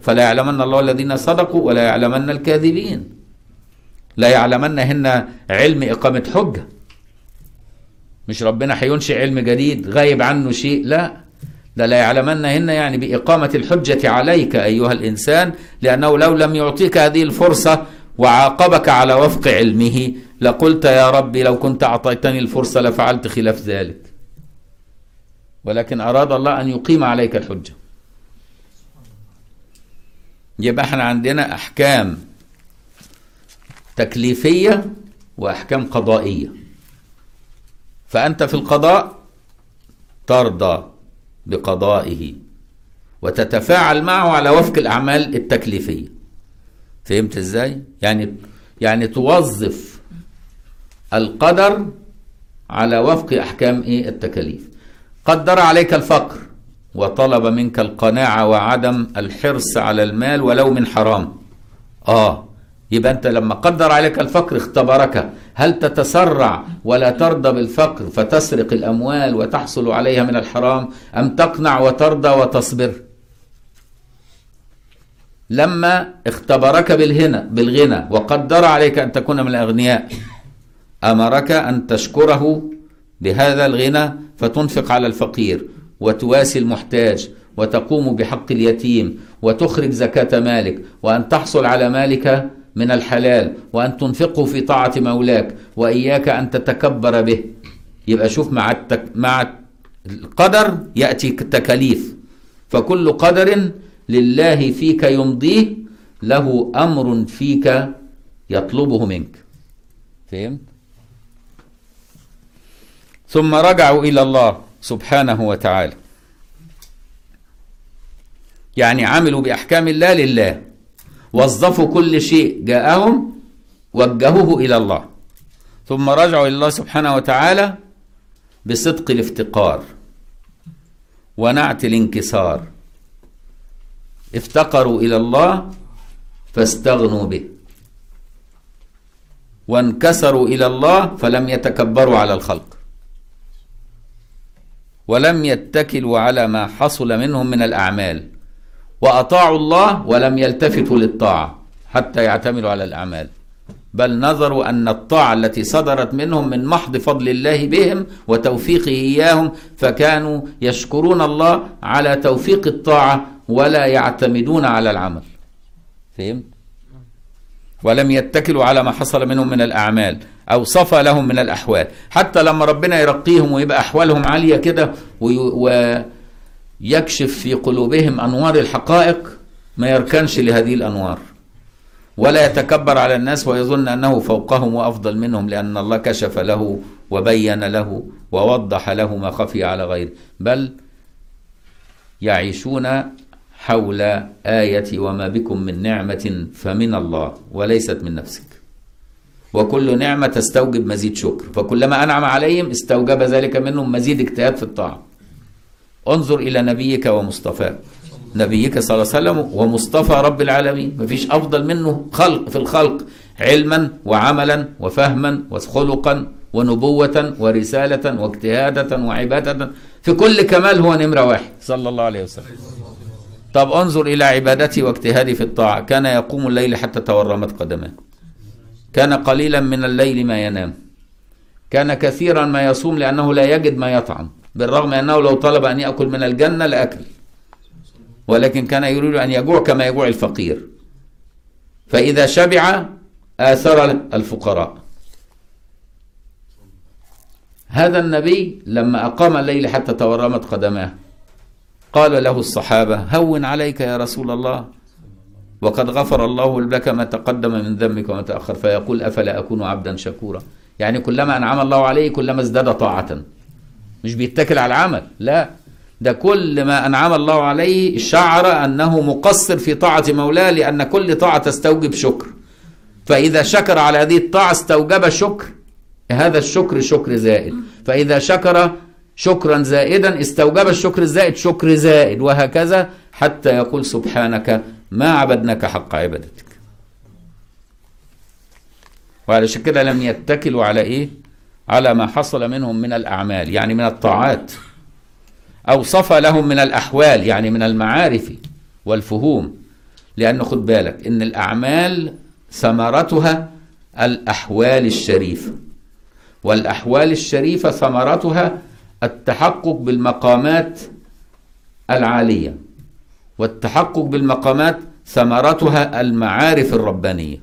فلا يعلمن الله الذين صدقوا ولا يعلمن الكاذبين. لا يعلمن هن علم إقامة حجة. مش ربنا هينشئ علم جديد غايب عنه شيء؟ لا. ده لا يعلمن هن يعني بإقامة الحجة عليك أيها الإنسان لأنه لو لم يعطيك هذه الفرصة وعاقبك على وفق علمه لقلت يا ربي لو كنت أعطيتني الفرصة لفعلت خلاف ذلك. ولكن أراد الله أن يقيم عليك الحجة. يبقى إحنا عندنا أحكام تكليفية وأحكام قضائية. فأنت في القضاء ترضى بقضائه وتتفاعل معه على وفق الأعمال التكليفية. فهمت إزاي؟ يعني يعني توظف القدر على وفق أحكام إيه؟ التكاليف. قدر عليك الفقر وطلب منك القناعة وعدم الحرص على المال ولو من حرام. آه. يبقى أنت لما قدر عليك الفقر اختبرك. هل تتسرع ولا ترضى بالفقر فتسرق الأموال وتحصل عليها من الحرام؟ أم تقنع وترضى وتصبر؟ لما اختبرك بالهنا بالغنى وقدر عليك أن تكون من الأغنياء أمرك أن تشكره بهذا الغنى فتنفق على الفقير وتواسي المحتاج وتقوم بحق اليتيم وتخرج زكاة مالك وأن تحصل على مالك من الحلال وأن تنفقه في طاعة مولاك وإياك أن تتكبر به. يبقى شوف مع التك مع القدر يأتي تكاليف فكل قدر لله فيك يمضيه له أمر فيك يطلبه منك. فهمت؟ ثم رجعوا إلى الله سبحانه وتعالى. يعني عملوا بأحكام الله لله. وظفوا كل شيء جاءهم وجهوه إلى الله. ثم رجعوا إلى الله سبحانه وتعالى بصدق الافتقار ونعت الانكسار. افتقروا إلى الله فاستغنوا به. وانكسروا إلى الله فلم يتكبروا على الخلق. ولم يتكلوا على ما حصل منهم من الأعمال. وأطاعوا الله ولم يلتفتوا للطاعة حتى يعتمدوا على الأعمال. بل نظروا أن الطاعة التي صدرت منهم من محض فضل الله بهم وتوفيقه إياهم فكانوا يشكرون الله على توفيق الطاعة ولا يعتمدون على العمل. فهمت؟ ولم يتكلوا على ما حصل منهم من الأعمال أو صفى لهم من الأحوال. حتى لما ربنا يرقيهم ويبقى أحوالهم عالية كده ويكشف في قلوبهم أنوار الحقائق ما يركنش لهذه الأنوار. ولا يتكبر على الناس ويظن أنه فوقهم وأفضل منهم لأن الله كشف له وبين له ووضح له ما خفي على غيره بل يعيشون حول آية وما بكم من نعمة فمن الله وليست من نفسك. وكل نعمة تستوجب مزيد شكر. فكلما أنعم عليهم استوجب ذلك منهم مزيد اجتهاد في الطاعة. انظر إلى نبيك ومصطفاك نبيك صلى الله عليه وسلم ومصطفى رب العالمين. مفيش أفضل منه خلق في الخلق علما وعملا وفهما وخلقا ونبوة ورسالة واجتهادة وعبادة. في كل كمال هو نمرة واحد. صلى الله عليه وسلم. طب انظر إلى عبادتي واجتهادي في الطاعة. كان يقوم الليل حتى تورمت قدماه. كان قليلا من الليل ما ينام. كان كثيرا ما يصوم لأنه لا يجد ما يطعم. بالرغم أنه لو طلب أن يأكل من الجنة لأكل. ولكن كان يريد أن يجوع كما يجوع الفقير. فإذا شبع آثر الفقراء. هذا النبي لما أقام الليل حتى تورمت قدماه قال له الصحابة هون عليك يا رسول الله وقد غفر الله لك ما تقدم من ذنبك وما تأخر فيقول أفلا أكون عبدا شكورا يعني كلما أنعم الله عليه كلما ازداد طاعة. مش بيتكل على العمل لا. ده كل ما أنعم الله عليه شعر أنه مقصر في طاعة مولاه لأن كل طاعة تستوجب شكر. فإذا شكر على هذه الطاعة استوجب شكر. هذا الشكر شكر زائد. فإذا شكر شكرا زائدا استوجب الشكر الزائد شكر زائد وهكذا حتى يقول سبحانك ما عبدناك حق عبادتك. وعلشان كده لم يتكلوا على إيه؟ على ما حصل منهم من الأعمال يعني من الطاعات أو صفى لهم من الأحوال يعني من المعارف والفهوم. لأن خد بالك إن الأعمال ثمرتها الأحوال الشريفه والأحوال الشريفة ثمرتها التحقق بالمقامات العالية والتحقق بالمقامات ثمرتها المعارف الربانية.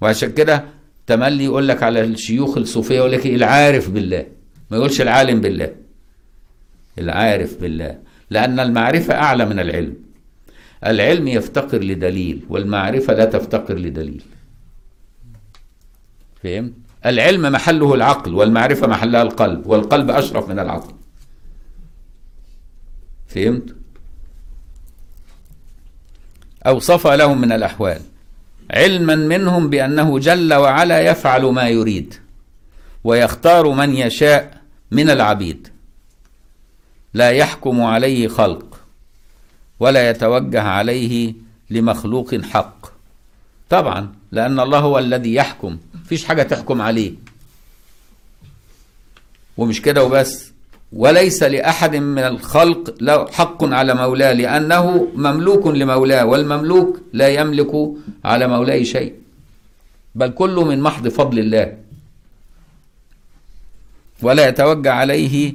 وعشان كده تملي يقول لك على الشيوخ الصوفية يقول لك العارف بالله. ما يقولش العالم بالله. العارف بالله. لأن المعرفة أعلى من العلم. العلم يفتقر لدليل والمعرفة لا تفتقر لدليل. فهمت؟ العلم محله العقل والمعرفة محلها القلب والقلب أشرف من العقل. فهمت؟ أو صفى لهم من الأحوال. علما منهم بأنه جل وعلا يفعل ما يريد ويختار من يشاء من العبيد. لا يحكم عليه خلق ولا يتوجه عليه لمخلوق حق. طبعا لأن الله هو الذي يحكم فيش حاجة تحكم عليه. ومش كده وبس. وليس لأحد من الخلق له حق على مولاه لأنه مملوك لمولاه والمملوك لا يملك على مولاه شيء بل كله من محض فضل الله. ولا يتوجه عليه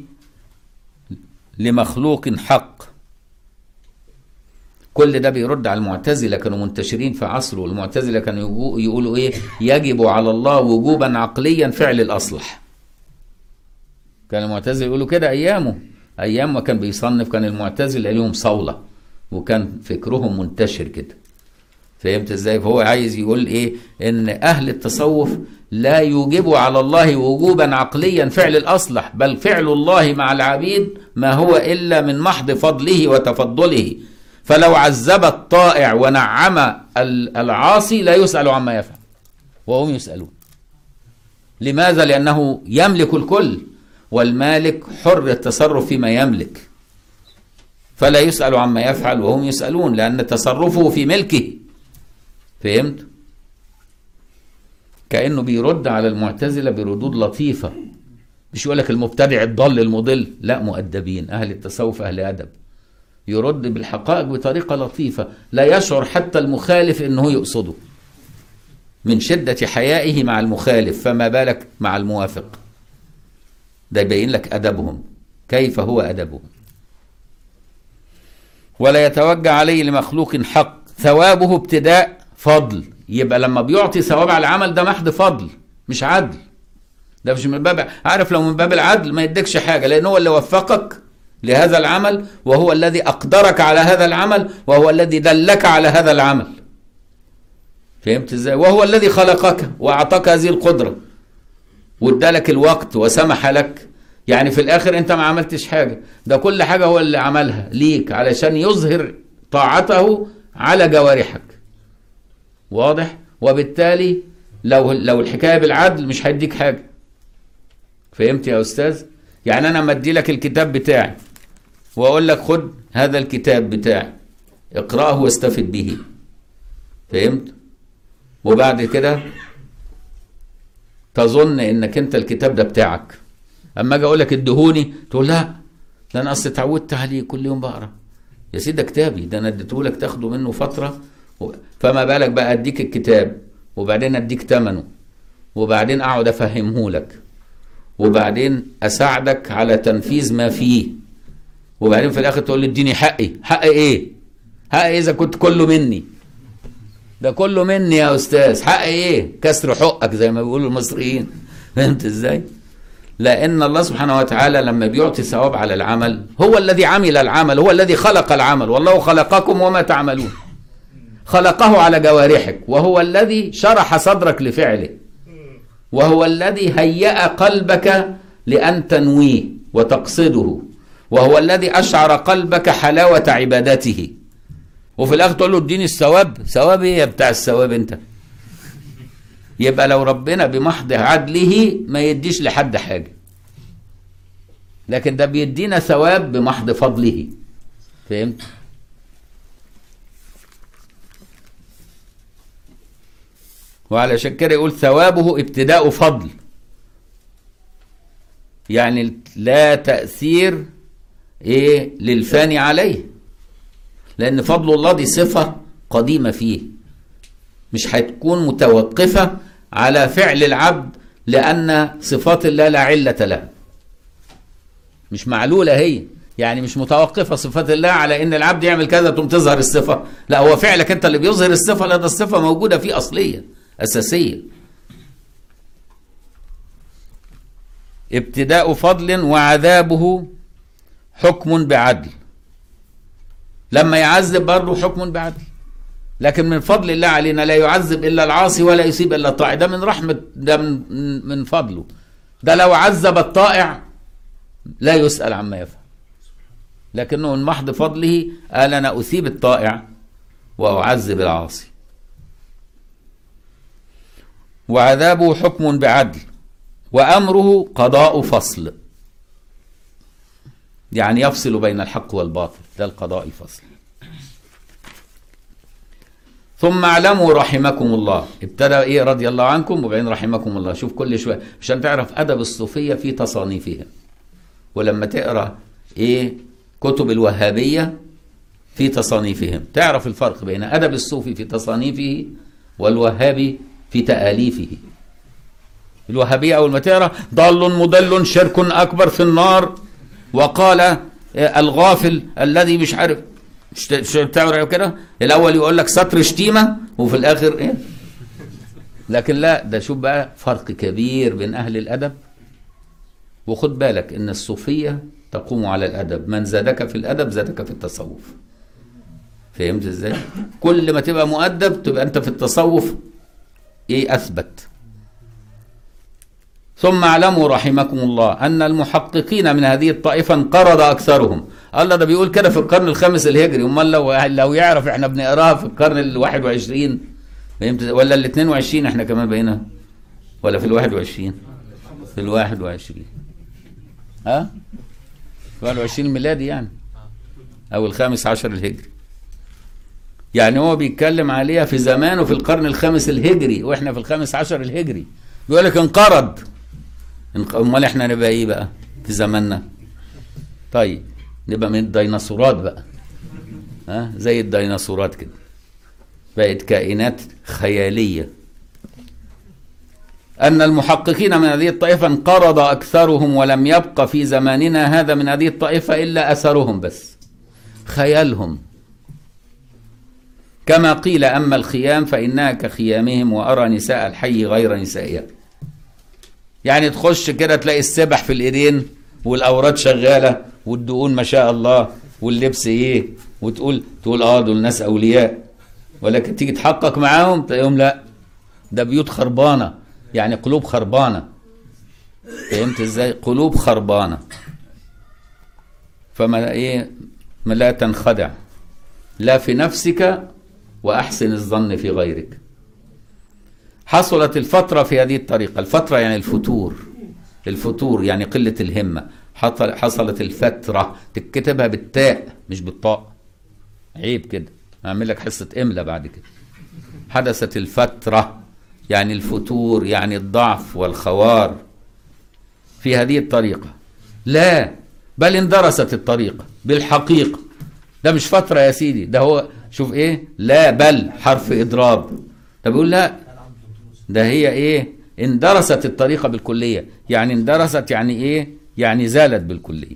لمخلوق حق. كل ده بيرد على المعتزلة كانوا منتشرين في عصره المعتزلة كانوا يقو- يقولوا إيه؟ يجب على الله وجوبا عقليا فعل الأصلح. كان المعتزلة يقولوا كده أيامه. أيام ما كان بيصنف كان المعتزلة ليهم صولة وكان فكرهم منتشر كده. فهمت إزاي؟ فهو عايز يقول إيه؟ إن أهل التصوف لا يوجبوا على الله وجوبا عقليا فعل الأصلح بل فعل الله مع العبيد ما هو إلا من محض فضله وتفضله. فلو عذب الطائع ونعم ال- العاصي لا يسأل عما يفعل وهم يسألون. لماذا؟ لأنه يملك الكل. والمالك حر التصرف فيما يملك. فلا يسأل عما يفعل وهم يسألون لأن تصرفه في ملكه. فهمت؟ كأنه بيرد على المعتزلة بردود لطيفة. مش يقول لك المبتدع الضال المضل لا مؤدبين أهل التصوف أهل أدب. يرد بالحقائق بطريقة لطيفة. لا يشعر حتى المخالف أنه يقصده. من شدة حيائه مع المخالف فما بالك مع الموافق؟ ده يبين لك أدبهم. كيف هو أدبهم؟ ولا يتوجه عليه لمخلوق حق. ثوابه ابتداء فضل. يبقى لما بيعطي ثواب على العمل ده محض فضل مش عدل. ده مش من باب عارف لو من باب العدل ما يديكش حاجة لأن هو اللي وفقك لهذا العمل وهو الذي أقدرك على هذا العمل وهو الذي دلك على هذا العمل. فهمت إزاي؟ وهو الذي خلقك وأعطاك هذه القدرة. وادالك الوقت وسمح لك. يعني في الآخر أنت ما عملتش حاجة. ده كل حاجة هو اللي عملها ليك علشان يظهر طاعته على جوارحك. واضح؟ وبالتالي لو لو الحكاية بالعدل مش هيديك حاجة. فهمت يا أستاذ؟ يعني أنا لما أدي لك الكتاب بتاعي وأقول لك خد هذا الكتاب بتاعي اقرأه واستفد به. فهمت؟ وبعد كده تظن إنك أنت الكتاب ده بتاعك. اما أجي أقول لك ادهوني تقول لا ده أنا أصل اتعودت عليه كل يوم بقرأ. يا سيدي ده كتابي ده أنا اديته لك تاخده منه فترة فما بالك بقى أديك الكتاب وبعدين أديك ثمنه وبعدين أقعد افهمه لك وبعدين أساعدك على تنفيذ ما فيه وبعدين في الآخر تقول لي اديني حقي. حق إيه؟ حق إذا كنت كله مني. ده كله مني يا أستاذ. حق إيه؟ كسر حقك زي ما بيقولوا المصريين. فهمت إزاي؟ لأن الله سبحانه وتعالى لما بيعطي ثواب على العمل هو الذي عمل العمل هو الذي خلق العمل. والله خلقكم وما تعملون. خلقه على جوارحك وهو الذي شرح صدرك لفعله. وهو الذي هيأ قلبك لأن تنويه وتقصده. وهو الذي أشعر قلبك حلاوة عبادته. وفي الآخر تقول له اديني الثواب. ثواب إيه يا بتاع الثواب أنت؟ يبقى لو ربنا بمحض عدله ما يديش لحد حاجة. لكن ده بيدينا ثواب بمحض فضله. فهمت؟ وعلشان كده يقول ثوابه ابتداء فضل. يعني لا تأثير إيه للفاني عليه. لأن فضل الله دي صفة قديمة فيه. مش هتكون متوقفة على فعل العبد لأن صفات الله لا علة لها مش معلولة هي. يعني مش متوقفة صفات الله على إن العبد يعمل كذا تقوم تظهر الصفة. لا هو فعلك أنت اللي بيظهر الصفة ده الصفة موجودة فيه أصليا أساسية ابتداء فضل وعذابه حكم بعدل. لما يعذب برضه حكم بعدل. لكن من فضل الله علينا لا يعذب إلا العاصي ولا يصيب إلا الطائع. ده من رحمة ده من من فضله. ده لو عذب الطائع لا يسأل عما يفعل. لكنه من محض فضله قال أنا أثيب الطائع وأعذب العاصي. وعذابه حكم بعدل. وأمره قضاء فصل. يعني يفصل بين الحق والباطل ده القضاء الفصل. ثم اعلموا رحمكم الله. ابتدى إيه رضي الله عنكم؟ وبعدين رحمكم الله. شوف كل شوية عشان تعرف أدب الصوفية في تصانيفها. ولما تقرأ إيه؟ كتب الوهابية في تصانيفهم. تعرف الفرق بين أدب الصوفي في تصانيفه والوهابي في تآليفه. الوهابية أول ما تقرأ ضال مضل شرك أكبر في النار. وقال آه، الغافل الذي مش عارف بتعرف كده الأول يقول لك سطر شتيمة وفي الآخر إيه؟ لكن لا ده شوف بقى فرق كبير بين أهل الأدب. وخد بالك إن الصوفية تقوم على الأدب. من زادك في الأدب زادك في التصوف. فهمت إزاي؟ كل ما تبقى مؤدب تبقى أنت في التصوف إيه أثبت. ثم اعلموا رحمكم الله أن المحققين من هذه الطائفة انقرض أكثرهم. الله ده بيقول كده في القرن الخامس الهجري. أمال لو لو يعرف إحنا بنقرأها في القرن ال 21 فهمت؟ إزاي؟ ولا ال 22 إحنا كمان بقينا؟ ولا في ال 21 في ال 21 ها؟ 21 ميلادي يعني. أو الخامس عشر الهجري. يعني هو بيتكلم عليها في زمانه في القرن الخامس الهجري وإحنا في الخامس عشر الهجري. بيقول لك انقرض. انق- أمال إحنا نبقى إيه بقى في زماننا؟ طيب نبقى من الديناصورات بقى. ها؟ زي الديناصورات كده. بقت كائنات خيالية. أن المحققين من هذه الطائفة انقرض أكثرهم ولم يبق في زماننا هذا من هذه الطائفة إلا أثرهم بس. خيالهم. كما قيل أما الخيام فإنها كخيامهم وأرى نساء الحي غير نسائها. يعني تخش كده تلاقي السبح في الإيدين والأوراد شغالة والدقون ما شاء الله واللبس إيه وتقول تقول آه دول ناس أولياء. ولكن تيجي تحقق معاهم تلاقيهم لا ده بيوت خربانة. يعني قلوب خربانة. فهمت إزاي؟ قلوب خربانة. فما إيه ما لا تنخدع. لا في نفسك وأحسن الظن في غيرك. حصلت الفترة في هذه الطريقة. الفترة يعني الفتور. الفتور يعني قلة الهمة. حصل- حصلت الفترة. تكتبها بالتاء مش بالطاء. عيب كده. أعمل لك حصة إملة بعد كده. حدثت الفترة يعني الفتور يعني الضعف والخوار في هذه الطريقة. لا بل اندرست الطريقة. بالحقيقة. ده مش فترة يا سيدي. ده هو شوف إيه؟ لا بل حرف إضراب. ده بيقول لا ده هي إيه؟ اندرست الطريقة بالكلية. يعني اندرست يعني إيه؟ يعني زالت بالكلية.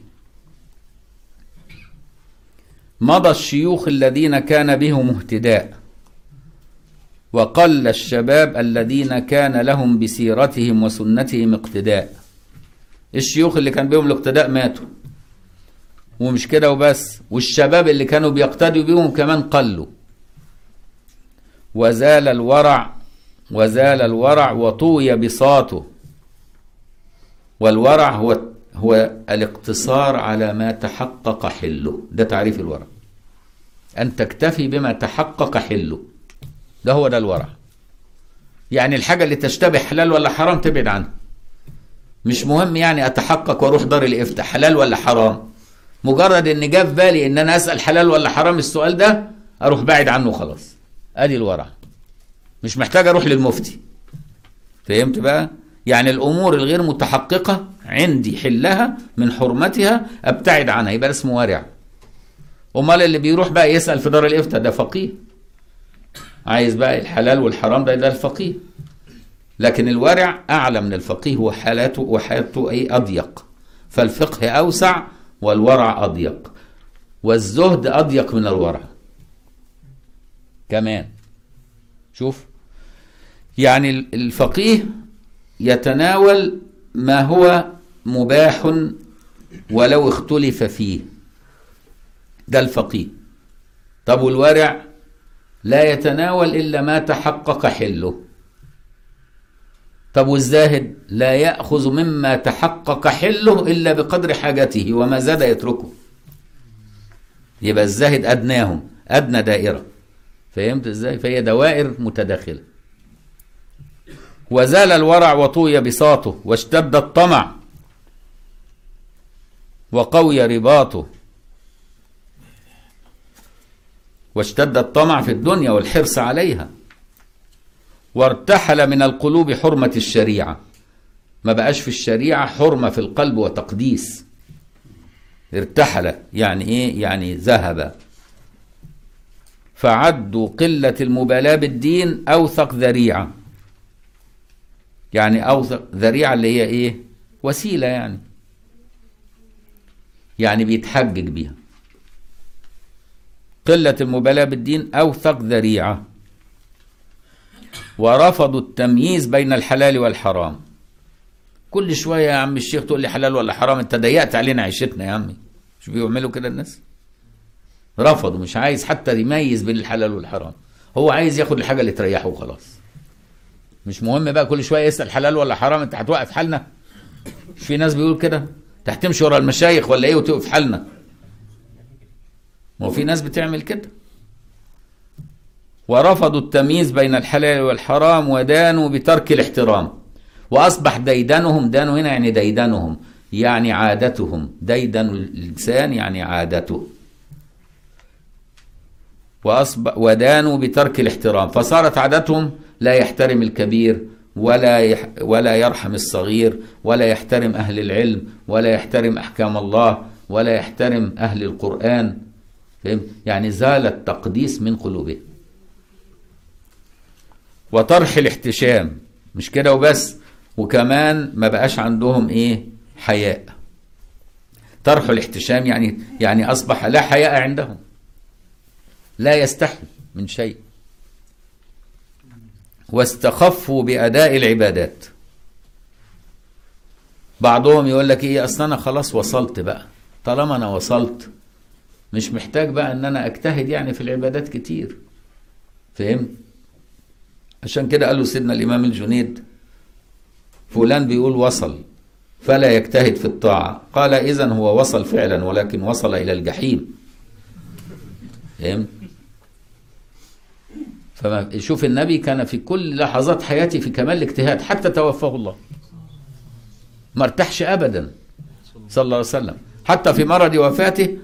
مضى الشيوخ الذين كان بهم اهتداء وقل الشباب الذين كان لهم بسيرتهم وسنتهم اقتداء. الشيوخ اللي كان بهم الاقتداء ماتوا. ومش كده وبس. والشباب اللي كانوا بيقتدوا بيهم كمان قلوا. وزال الورع وزال الورع وطوي بساطه والورع هو هو الاقتصار على ما تحقق حله. ده تعريف الورع. أن تكتفي بما تحقق حله. ده هو ده الورع. يعني الحاجة اللي تشتبه حلال ولا حرام تبعد عنها مش مهم يعني أتحقق وأروح دار الإفتاء حلال ولا حرام. مجرد إن جاء في بالي إن أنا أسأل حلال ولا حرام السؤال ده أروح بعد عنه خلاص أدي الورع. مش محتاج أروح للمفتي. فهمت بقى؟ يعني الأمور الغير متحققة عندي حلها من حرمتها أبتعد عنها. يبقى اسمه ورع أمال اللي بيروح بقى يسأل في دار الإفتاء ده فقيه. عايز بقى الحلال والحرام ده ده الفقيه. لكن الورع أعلى من الفقيه وحالاته وحالته أي أضيق. فالفقه أوسع والورع أضيق. والزهد أضيق من الورع. كمان. شوف. يعني الفقيه يتناول ما هو مباح ولو اختلف فيه. ده الفقيه. طب والورع؟ لا يتناول إلا ما تحقق حله. طب والزاهد؟ لا يأخذ مما تحقق حله إلا بقدر حاجته وما زاد يتركه. يبقى الزاهد أدناهم أدنى دائرة. فهمت إزاي؟ فهي دوائر متداخلة. وزال الورع وطوي بساطه واشتد الطمع وقوي رباطه واشتد الطمع في الدنيا والحرص عليها وارتحل من القلوب حرمة الشريعة. ما بقاش في الشريعة حرمة في القلب وتقديس. ارتحل يعني إيه؟ يعني ذهب. فعدوا قلة المبالاة بالدين أوثق ذريعة. يعني أوثق ذريعة اللي هي إيه؟ وسيلة يعني. يعني بيتحجج بيها. قلة المبالاة بالدين أوثق ذريعة. ورفضوا التمييز بين الحلال والحرام. كل شوية يا عم الشيخ تقول لي حلال ولا حرام أنت ضيقت علينا عيشتنا يا عمي. مش بيعملوا كده الناس؟ رفضوا مش عايز حتى يميز بين الحلال والحرام. هو عايز ياخد الحاجة اللي تريحه وخلاص. مش مهم بقى كل شوية يسأل حلال ولا حرام انت هتوقف حالنا؟ مش في ناس بيقول كده. انت هتمشي ورا المشايخ ولا إيه وتوقف حالنا؟ ما في ناس بتعمل كده. ورفضوا التمييز بين الحلال والحرام ودانوا بترك الاحترام. وأصبح ديدنهم دانوا هنا يعني ديدنهم يعني عادتهم. ديدن الإنسان يعني عادته. وأصبح ودانوا بترك الاحترام. فصارت عادتهم لا يحترم الكبير ولا يح ولا يرحم الصغير ولا يحترم أهل العلم ولا يحترم أحكام الله ولا يحترم أهل القرآن. فهم؟ يعني زال التقديس من قلوبهم. وطرح الاحتشام. مش كده وبس؟ وكمان ما بقاش عندهم إيه؟ حياء. طرح الاحتشام يعني يعني أصبح لا حياء عندهم. لا يستحي من شيء. واستخفوا بأداء العبادات. بعضهم يقول لك إيه أصل أنا خلاص وصلت بقى. طالما أنا وصلت مش محتاج بقى إن أنا أجتهد يعني في العبادات كتير. فهمت؟ عشان كده قالوا سيدنا الإمام الجنيد فلان بيقول وصل فلا يجتهد في الطاعة. قال اذا هو وصل فعلا ولكن وصل إلى الجحيم. فهمت؟ فما شوف النبي كان في كل لحظات حياته في كمال الاجتهاد حتى توفاه الله. ما ارتاحش ابدا. صلى الله عليه وسلم. حتى في مرض وفاته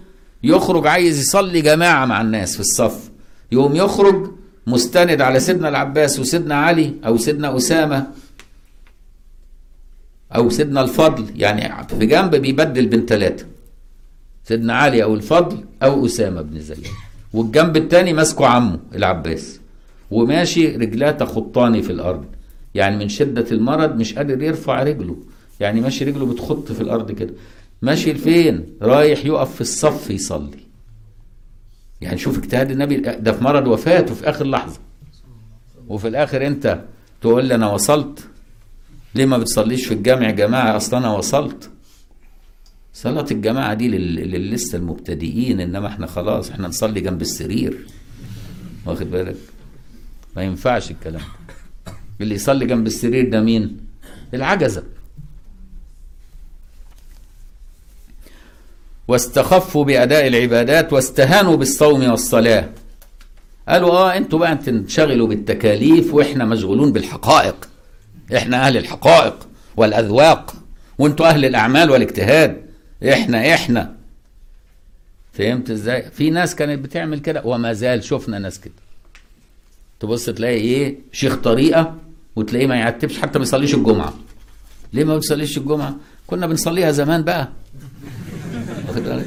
يخرج عايز يصلي جماعة مع الناس في الصف. يقوم يخرج مستند على سيدنا العباس وسيدنا علي أو سيدنا أسامة أو سيدنا الفضل. يعني في جنب بيبدل بين ثلاثة. سيدنا علي أو الفضل أو أسامة بن زيد. والجنب الثاني ماسكه عمه العباس. وماشي رجلاه تخطاني في الأرض. يعني من شدة المرض مش قادر يرفع رجله. يعني ماشي رجله بتخط في الأرض كده. ماشي لفين؟ رايح يقف في الصف يصلي. يعني شوف اجتهاد النبي ده في مرض وفاته في آخر لحظة. وفي الآخر أنت تقول لي أنا وصلت. ليه ما بتصليش في الجامع يا جماعة؟ أصلا أنا وصلت. صلاة الجماعة دي لل- لل- لسه المبتدئين إنما إحنا خلاص إحنا نصلي جنب السرير. واخد بالك؟ ما ينفعش الكلام ده. اللي يصلي جنب السرير ده مين؟ العجزة. واستخفوا بأداء العبادات واستهانوا بالصوم والصلاة. قالوا آه أنتوا بقى تنشغلوا بالتكاليف وإحنا مشغولون بالحقائق. إحنا أهل الحقائق والأذواق. وانتوا أهل الأعمال والاجتهاد. إحنا إحنا. فهمت إزاي؟ في ناس كانت بتعمل كده وما زال شفنا ناس كده. تبص تلاقي إيه؟ شيخ طريقة وتلاقيه ما يعتبش حتى ما يصليش الجمعة. ليه ما بيصليش الجمعة؟ كنا بنصليها زمان بقى. واخد بالك؟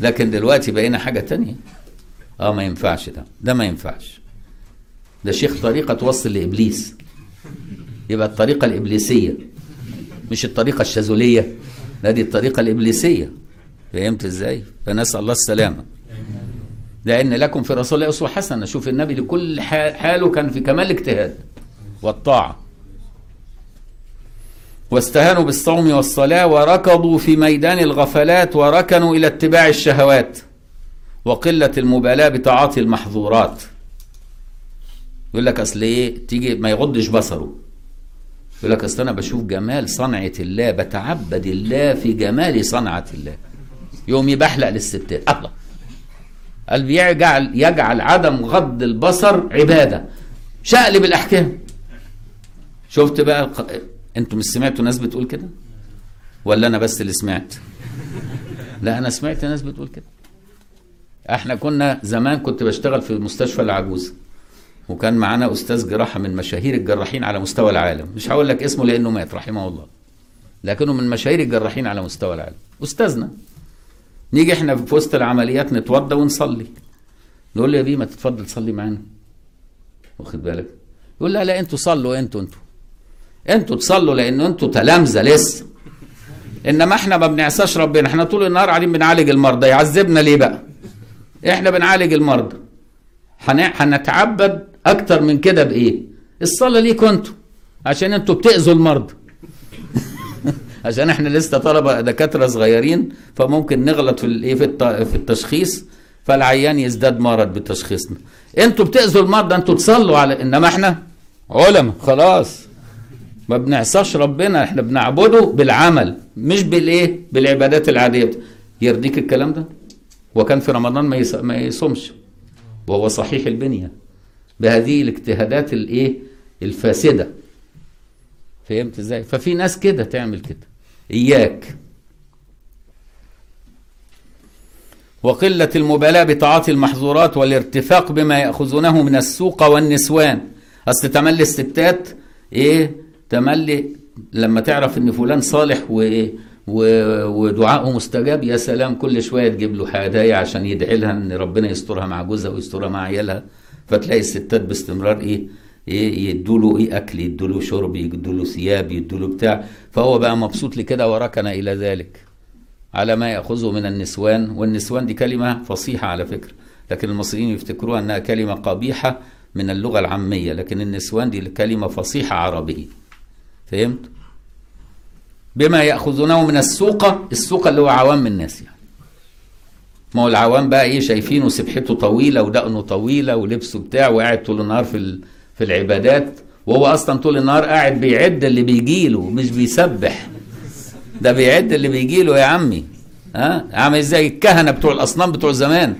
لكن دلوقتي بقينا حاجة تانية. آه ما ينفعش ده. ده ما ينفعش. ده شيخ طريقة توصل لإبليس. يبقى الطريقة الإبليسية مش الطريقة الشاذولية. لا دي الطريقة الإبليسية. فهمت إزاي؟ فنسأل الله السلامة. لأن لكم في رسول الله أسوة حسنة. شوف النبي لكل حال- حاله كان في كمال الاجتهاد والطاعة. واستهانوا بالصوم والصلاة وركضوا في ميدان الغفلات وركنوا إلى اتباع الشهوات وقلة المبالاة بتعاطي المحظورات. يقول لك أصل إيه؟ تيجي ما يغضش بصره. يقول لك أصل أنا بشوف جمال صنعة الله بتعبد الله في جمال صنعة الله. يوم يبحلق للستات. الله قال يجعل يجعل عدم غض البصر عبادة. شقلب الأحكام. شفت بقى الق... أنتوا مش سمعتوا ناس بتقول كده؟ ولا أنا بس اللي سمعت؟ لا أنا سمعت ناس بتقول كده. إحنا كنا زمان كنت بشتغل في مستشفى العجوز وكان معانا أستاذ جراحة من مشاهير الجراحين على مستوى العالم. مش هقول لك اسمه لأنه مات رحمه الله. لكنه من مشاهير الجراحين على مستوى العالم. أستاذنا. نيجي إحنا في وسط العمليات نتوضى ونصلي. نقول له يا بيه ما تتفضل صلي معانا. واخد بالك؟ يقول لا لا أنتوا صلوا أنتوا أنتوا. أنتوا تصلوا لأن أنتوا تلامذة لسه. إنما إحنا ما بنعصاش ربنا. إحنا طول النهار قاعدين بنعالج المرضى. يعذبنا ليه بقى؟ إحنا بنعالج المرضى. هن- هنتعبد أكتر من كده بإيه؟ الصلاة ليكوا أنتوا. عشان أنتوا بتأذوا المرضى. عشان إحنا لسه طلبة دكاترة صغيرين فممكن نغلط في الايه في الت- في التشخيص فالعيان يزداد مرض بتشخيصنا. أنتوا بتأذوا المرضى أنتوا تصلوا على انما إحنا علماء خلاص. ما بنعصاش ربنا إحنا بنعبده بالعمل مش بالإيه بالعبادات العادية. يرضيك الكلام ده؟ وكان في رمضان ما يص- ما يصومش. وهو صحيح البنية. بهذه الاجتهادات الإيه الفاسدة. فهمت إزاي؟ ففي ناس كده تعمل كده. إياك. وقلة المبالاة بتعاطي المحظورات والارتفاق بما يأخذونه من السوق والنسوان. أصل تملي الستات إيه؟ تملي لما تعرف إن فلان صالح وإيه ودعائه مستجاب يا سلام كل شوية تجيب له هدايا عشان يدعي لها إن ربنا يسترها مع جوزها ويسترها مع عيالها. فتلاقي الستات باستمرار إيه؟ يدوا له إيه أكل يدوا له شرب يدوا له ثياب يدوا له بتاع. فهو بقى مبسوط لكده وركن إلى ذلك على ما يأخذه من النسوان والنسوان دي كلمة فصيحة على فكرة لكن المصريين يفتكروها إنها كلمة قبيحة من اللغة العامية لكن النسوان دي كلمة فصيحة عربيه فهمت؟ بما يأخذونه من السوق السوق اللي هو عوام الناس يعني. ما هو العوام بقى إيه شايفينه سبحته طويلة ودقنه طويلة ولبسه بتاع وقاعد طول النهار في في العبادات وهو أصلا طول النهار قاعد بيعد اللي بيجي له مش بيسبح. ده بيعد اللي بيجي له يا عمي. ها؟ عامل زي الكهنة بتوع الأصنام بتوع زمان.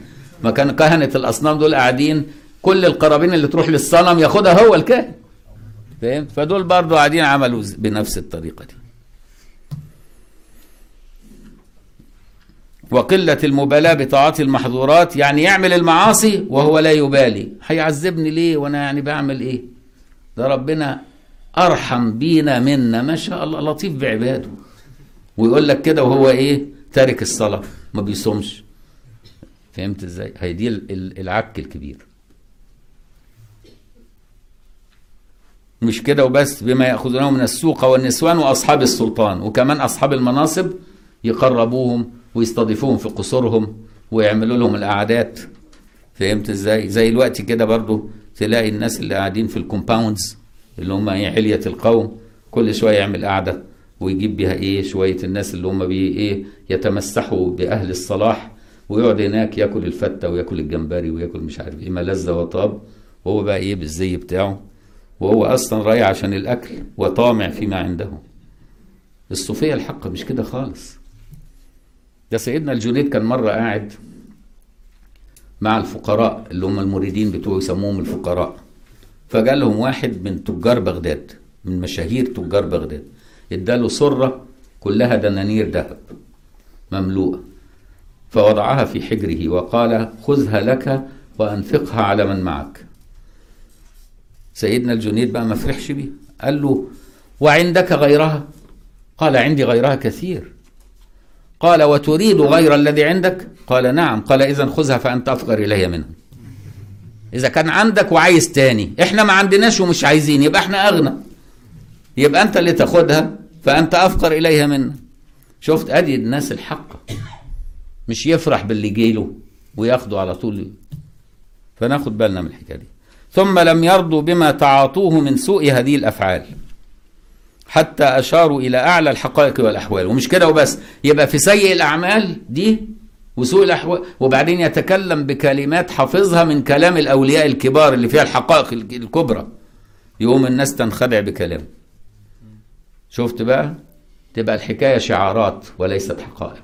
ما كان كهنة الأصنام دول قاعدين كل القرابين اللي تروح للصنم ياخدها هو الكاهن. فهمت؟ فدول برضو قاعدين عملوا بنفس الطريقة دي. وقلة المبالاة بتعاطي المحظورات يعني يعمل المعاصي وهو لا يبالي. هيعذبني ليه؟ وأنا يعني بعمل إيه؟ ده ربنا أرحم بينا منا. ما شاء الله لطيف بعباده. ويقول لك كده وهو إيه؟ تارك الصلاة. ما بيصومش. فهمت إزاي؟ هي دي ال- ال- العك الكبير. مش كده وبس؟ بما يأخذونه من السوق والنسوان وأصحاب السلطان. وكمان أصحاب المناصب يقربوهم ويستضيفوهم في قصورهم ويعملوا لهم القعدات. فهمت إزاي؟ زي الوقت كده برضو تلاقي الناس اللي قاعدين في ال compounds اللي هم إيه علية القوم كل شوية يعمل قعدة ويجيب بيها إيه شوية الناس اللي هم بي إيه يتمسحوا بأهل الصلاح ويقعد هناك ياكل الفتة وياكل الجمبري وياكل مش عارف إيه ما لذ وطاب. وهو بقى إيه بالزي بتاعه. وهو أصلا رايح عشان الأكل وطامع فيما عنده. الصوفية الحق مش كده خالص. ده سيدنا الجنيد كان مرة قاعد مع الفقراء اللي هم المريدين بتوعه يسموهم الفقراء. فجاء لهم واحد من تجار بغداد من مشاهير تجار بغداد اداله سرة كلها دنانير ذهب مملوءة فوضعها في حجره وقال خذها لك وأنفقها على من معك. سيدنا الجنيد بقى ما فرحش بيه قال له وعندك غيرها؟ قال عندي غيرها كثير. قال وتريد غير الذي عندك؟ قال نعم. قال اذا خذها فأنت أفقر إلي منه. إذا كان عندك وعايز تاني. إحنا ما عندناش ومش عايزين. يبقى إحنا أغنى. يبقى أنت اللي تاخدها فأنت أفقر اليها منا شفت؟ أدي الناس الحقه مش يفرح باللي جيله وياخده على طول. فناخد بالنا من الحكاية دي. ثم لم يرضوا بما تعاطوه من سوء هذه الأفعال. حتى أشاروا إلى أعلى الحقائق والأحوال. ومش كده وبس يبقى في سيء الأعمال دي وسوء الأحوال. وبعدين يتكلم بكلمات حافظها من كلام الأولياء الكبار اللي فيها الحقائق الكبرى. يقوم الناس تنخدع بكلامه شفت بقى؟ تبقى الحكاية شعارات وليست حقائق.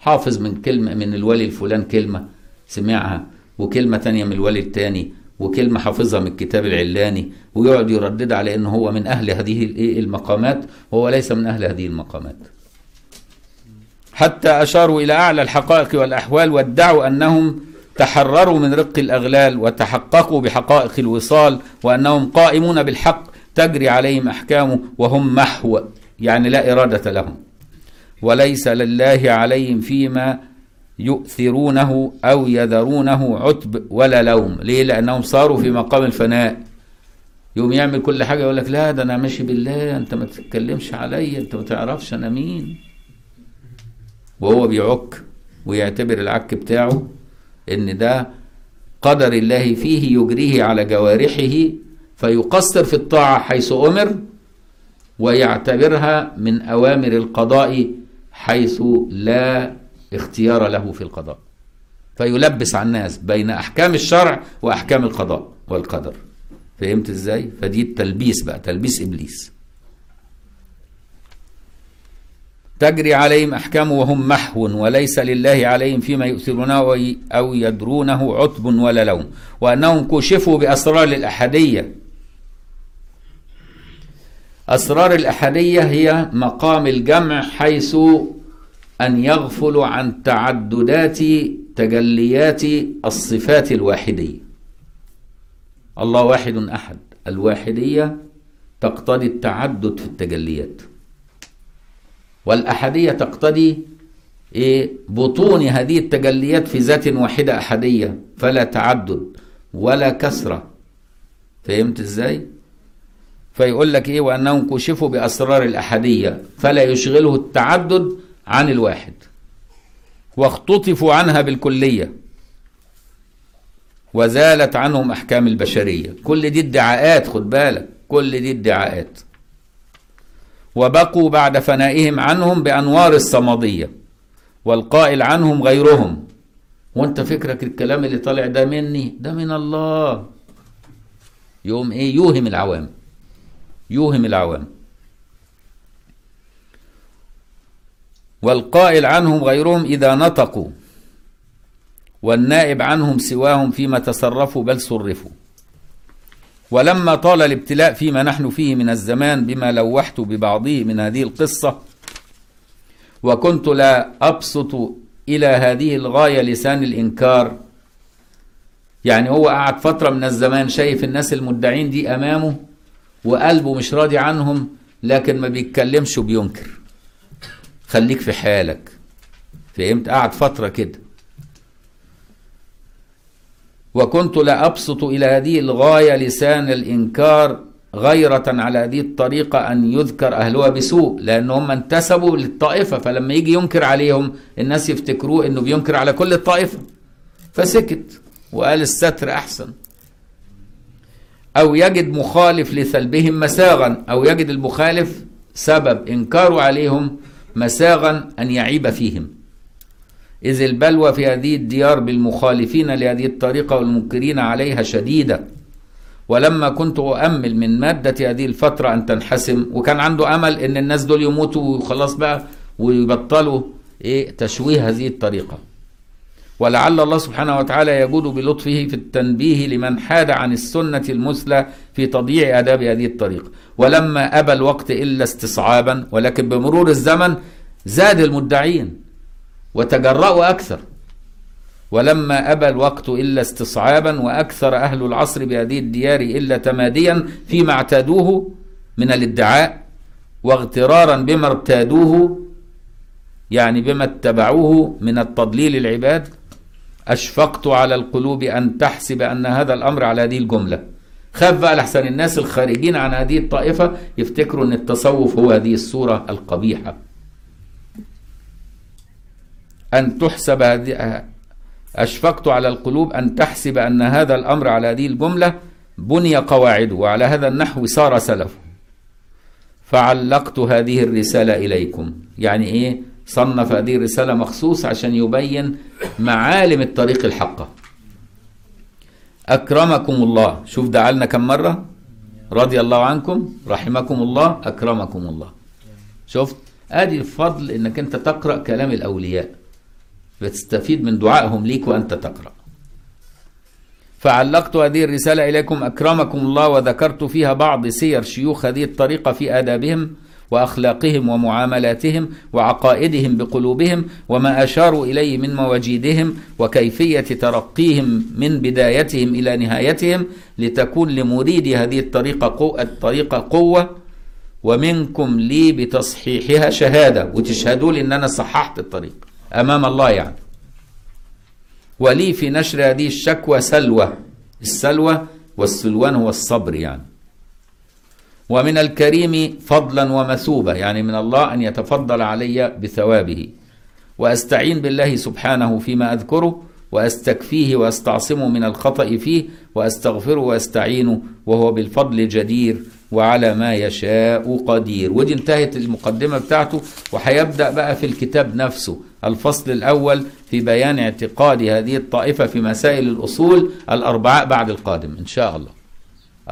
حافظ من كلمة من الولي الفلان كلمة سمعها. وكلمة تانية من الولي التاني. وكلمة حافظها من الكتاب العلاني ويقعد يردد على انه هو من أهل هذه الايه المقامات وهو ليس من أهل هذه المقامات. حتى أشاروا إلى أعلى الحقائق والأحوال وادعوا أنهم تحرروا من رق الأغلال وتحققوا بحقائق الوصال وأنهم قائمون بالحق تجري عليهم احكامه وهم محو يعني لا إرادة لهم. وليس لله عليهم فيما يؤثرونه أو يذرونه عتب ولا لوم. ليه؟ لأنهم صاروا في مقام الفناء. يوم يعمل كل حاجة يقول لك لا ده أنا ماشي بالله أنت ما تتكلمش عليا أنت ما تعرفش أنا مين. وهو بيعك ويعتبر العك بتاعه إن ده قدر الله فيه يجريه على جوارحه فيقصر في الطاعة حيث أمر ويعتبرها من أوامر القضاء حيث لا اختيار له في القضاء. فيلبس على الناس بين أحكام الشرع وأحكام القضاء والقدر. فهمت إزاي؟ فدي التلبيس بقى تلبيس إبليس. تجري عليهم أحكام وهم محو وليس لله عليهم فيما يؤثرونه أو يدرونه عتب ولا لوم. وأنهم كشفوا بأسرار الأحدية. أسرار الأحدية هي مقام الجمع حيث أن يغفلوا عن تعددات تجليات الصفات الواحدية الله واحد أحد. الواحدية تقتضي التعدد في التجليات. والأحدية تقتضي إيه؟ بطون هذه التجليات في ذات واحدة أحدية. فلا تعدد ولا كسرة فهمت إزاي؟ فيقول لك إيه؟ وأنهم كشفوا بأسرار الأحدية. فلا يشغله التعدد عن الواحد. واختطفوا عنها بالكلية. وزالت عنهم أحكام البشرية. كل دي ادعاءات خد بالك. كل دي ادعاءات. وبقوا بعد فنائهم عنهم بأنوار الصمدية. والقائل عنهم غيرهم. وانت فكرك الكلام اللي طالع ده مني؟ ده من الله. يوم إيه؟ يوهم العوام. يوهم العوام. والقائل عنهم غيرهم إذا نطقوا والنائب عنهم سواهم فيما تصرفوا بل صرفوا. ولما طال الابتلاء فيما نحن فيه من الزمان بما لوحت ببعضه من هذه القصة وكنت لا أبسط إلى هذه الغاية لسان الإنكار. يعني هو قعد فترة من الزمان شايف الناس المدعين دي أمامه وقلبه مش راضي عنهم لكن ما بيتكلمش وبينكر. خليك في حالك. فهمت؟ قعد فترة كده. وكنت لا أبسط إلى هذه الغاية لسان الإنكار غيرة على هذه الطريقة أن يذكر أهلها بسوء لأن هم انتسبوا للطائفة فلما يجي ينكر عليهم الناس يفتكروه أنه بينكر على كل الطائفة. فسكت وقال الستر أحسن. أو يجد مخالف لسلبهم مساغا أو يجد المخالف سبب إنكاره عليهم مساغا أن يعيب فيهم. إذ البلوى في هذه الديار بالمخالفين لهذه الطريقة والمنكرين عليها شديدة ولما كنت أؤمل من مادة هذه الفترة أن تنحسم وكان عنده أمل أن الناس دول يموتوا وخلاص بقى ويبطلوا إيه تشويه هذه الطريقة. ولعل الله سبحانه وتعالى يجود بلطفه في التنبيه لمن حاد عن السنة المثلى في تضييع آداب هذه الطريقة. ولما أبى الوقت إلا استصعابا ولكن بمرور الزمن زاد المدعين وتجرأوا أكثر. ولما أبى الوقت إلا استصعابا وأكثر أهل العصر بهذه الديار إلا تماديا فيما اعتادوه من الادعاء واغترارا بما ارتادوه يعني بما اتبعوه من التضليل العباد أشفقت على القلوب أن تحسب أن هذا الأمر على هذه الجملة. خاف بقى لحسن الناس الخارجين عن هذه الطائفة يفتكروا أن التصوف هو هذه الصورة القبيحة. أن تحسب هذه أشفقت على القلوب أن تحسب أن هذا الأمر على هذه الجملة. بني قواعده وعلى هذا النحو صار سلفه فعلقت هذه الرسالة إليكم. يعني إيه؟ صنف هذه الرسالة مخصوص عشان يبين معالم الطريق الحقة أكرمكم الله. شوف دعالنا كم مرة؟ رضي الله عنكم. رحمكم الله. أكرمكم الله. شفت؟ ادي الفضل إنك أنت تقرأ كلام الأولياء. بتستفيد من دعائهم ليك وأنت تقرأ. فعلقت هذه الرسالة إليكم. أكرمكم الله. وذكرت فيها بعض سير شيوخ هذه الطريقة في آدابهم. وأخلاقهم ومعاملاتهم وعقائدهم بقلوبهم وما أشاروا إليه من مواجيدهم وكيفية ترقيهم من بدايتهم إلى نهايتهم لتكون لمريد هذه الطريقة قوة, الطريقة قوة. ومنكم لي بتصحيحها شهادة. وتشهدوا لي أن أنا صححت الطريق. أمام الله يعني. ولي في نشر هذه الشكوى سلوى. السلوى والسلوان هو الصبر يعني. ومن الكريم فضلا ومثوبة يعني من الله أن يتفضل علي بثوابه. وأستعين بالله سبحانه فيما أذكره وأستكفيه وأستعصمه من الخطأ فيه وأستغفره وأستعينه وهو بالفضل جدير وعلى ما يشاء قدير. ودي انتهت المقدمة بتاعته وهيبدأ بقى في الكتاب نفسه الفصل الأول في بيان اعتقاد هذه الطائفة في مسائل الأصول الأربعاء بعد القادم إن شاء الله.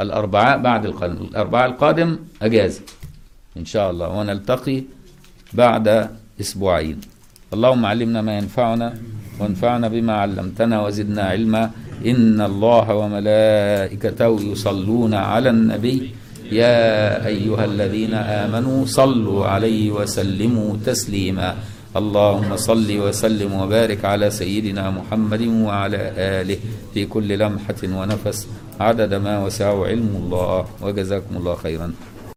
الأربعاء بعد القادم الأربعاء القادم أجازة. إن شاء الله. ونلتقي بعد أسبوعين. اللهم علمنا ما ينفعنا وانفعنا بما علمتنا وزدنا علما. إن الله وملائكته يصلون على النبي. يا أيها الذين آمنوا صلوا عليه وسلموا تسليما. اللهم صل وسلم وبارك على سيدنا محمد وعلى آله في كل لمحة ونفس. عدد ما وسعه علم الله. وجزاكم الله خيرا.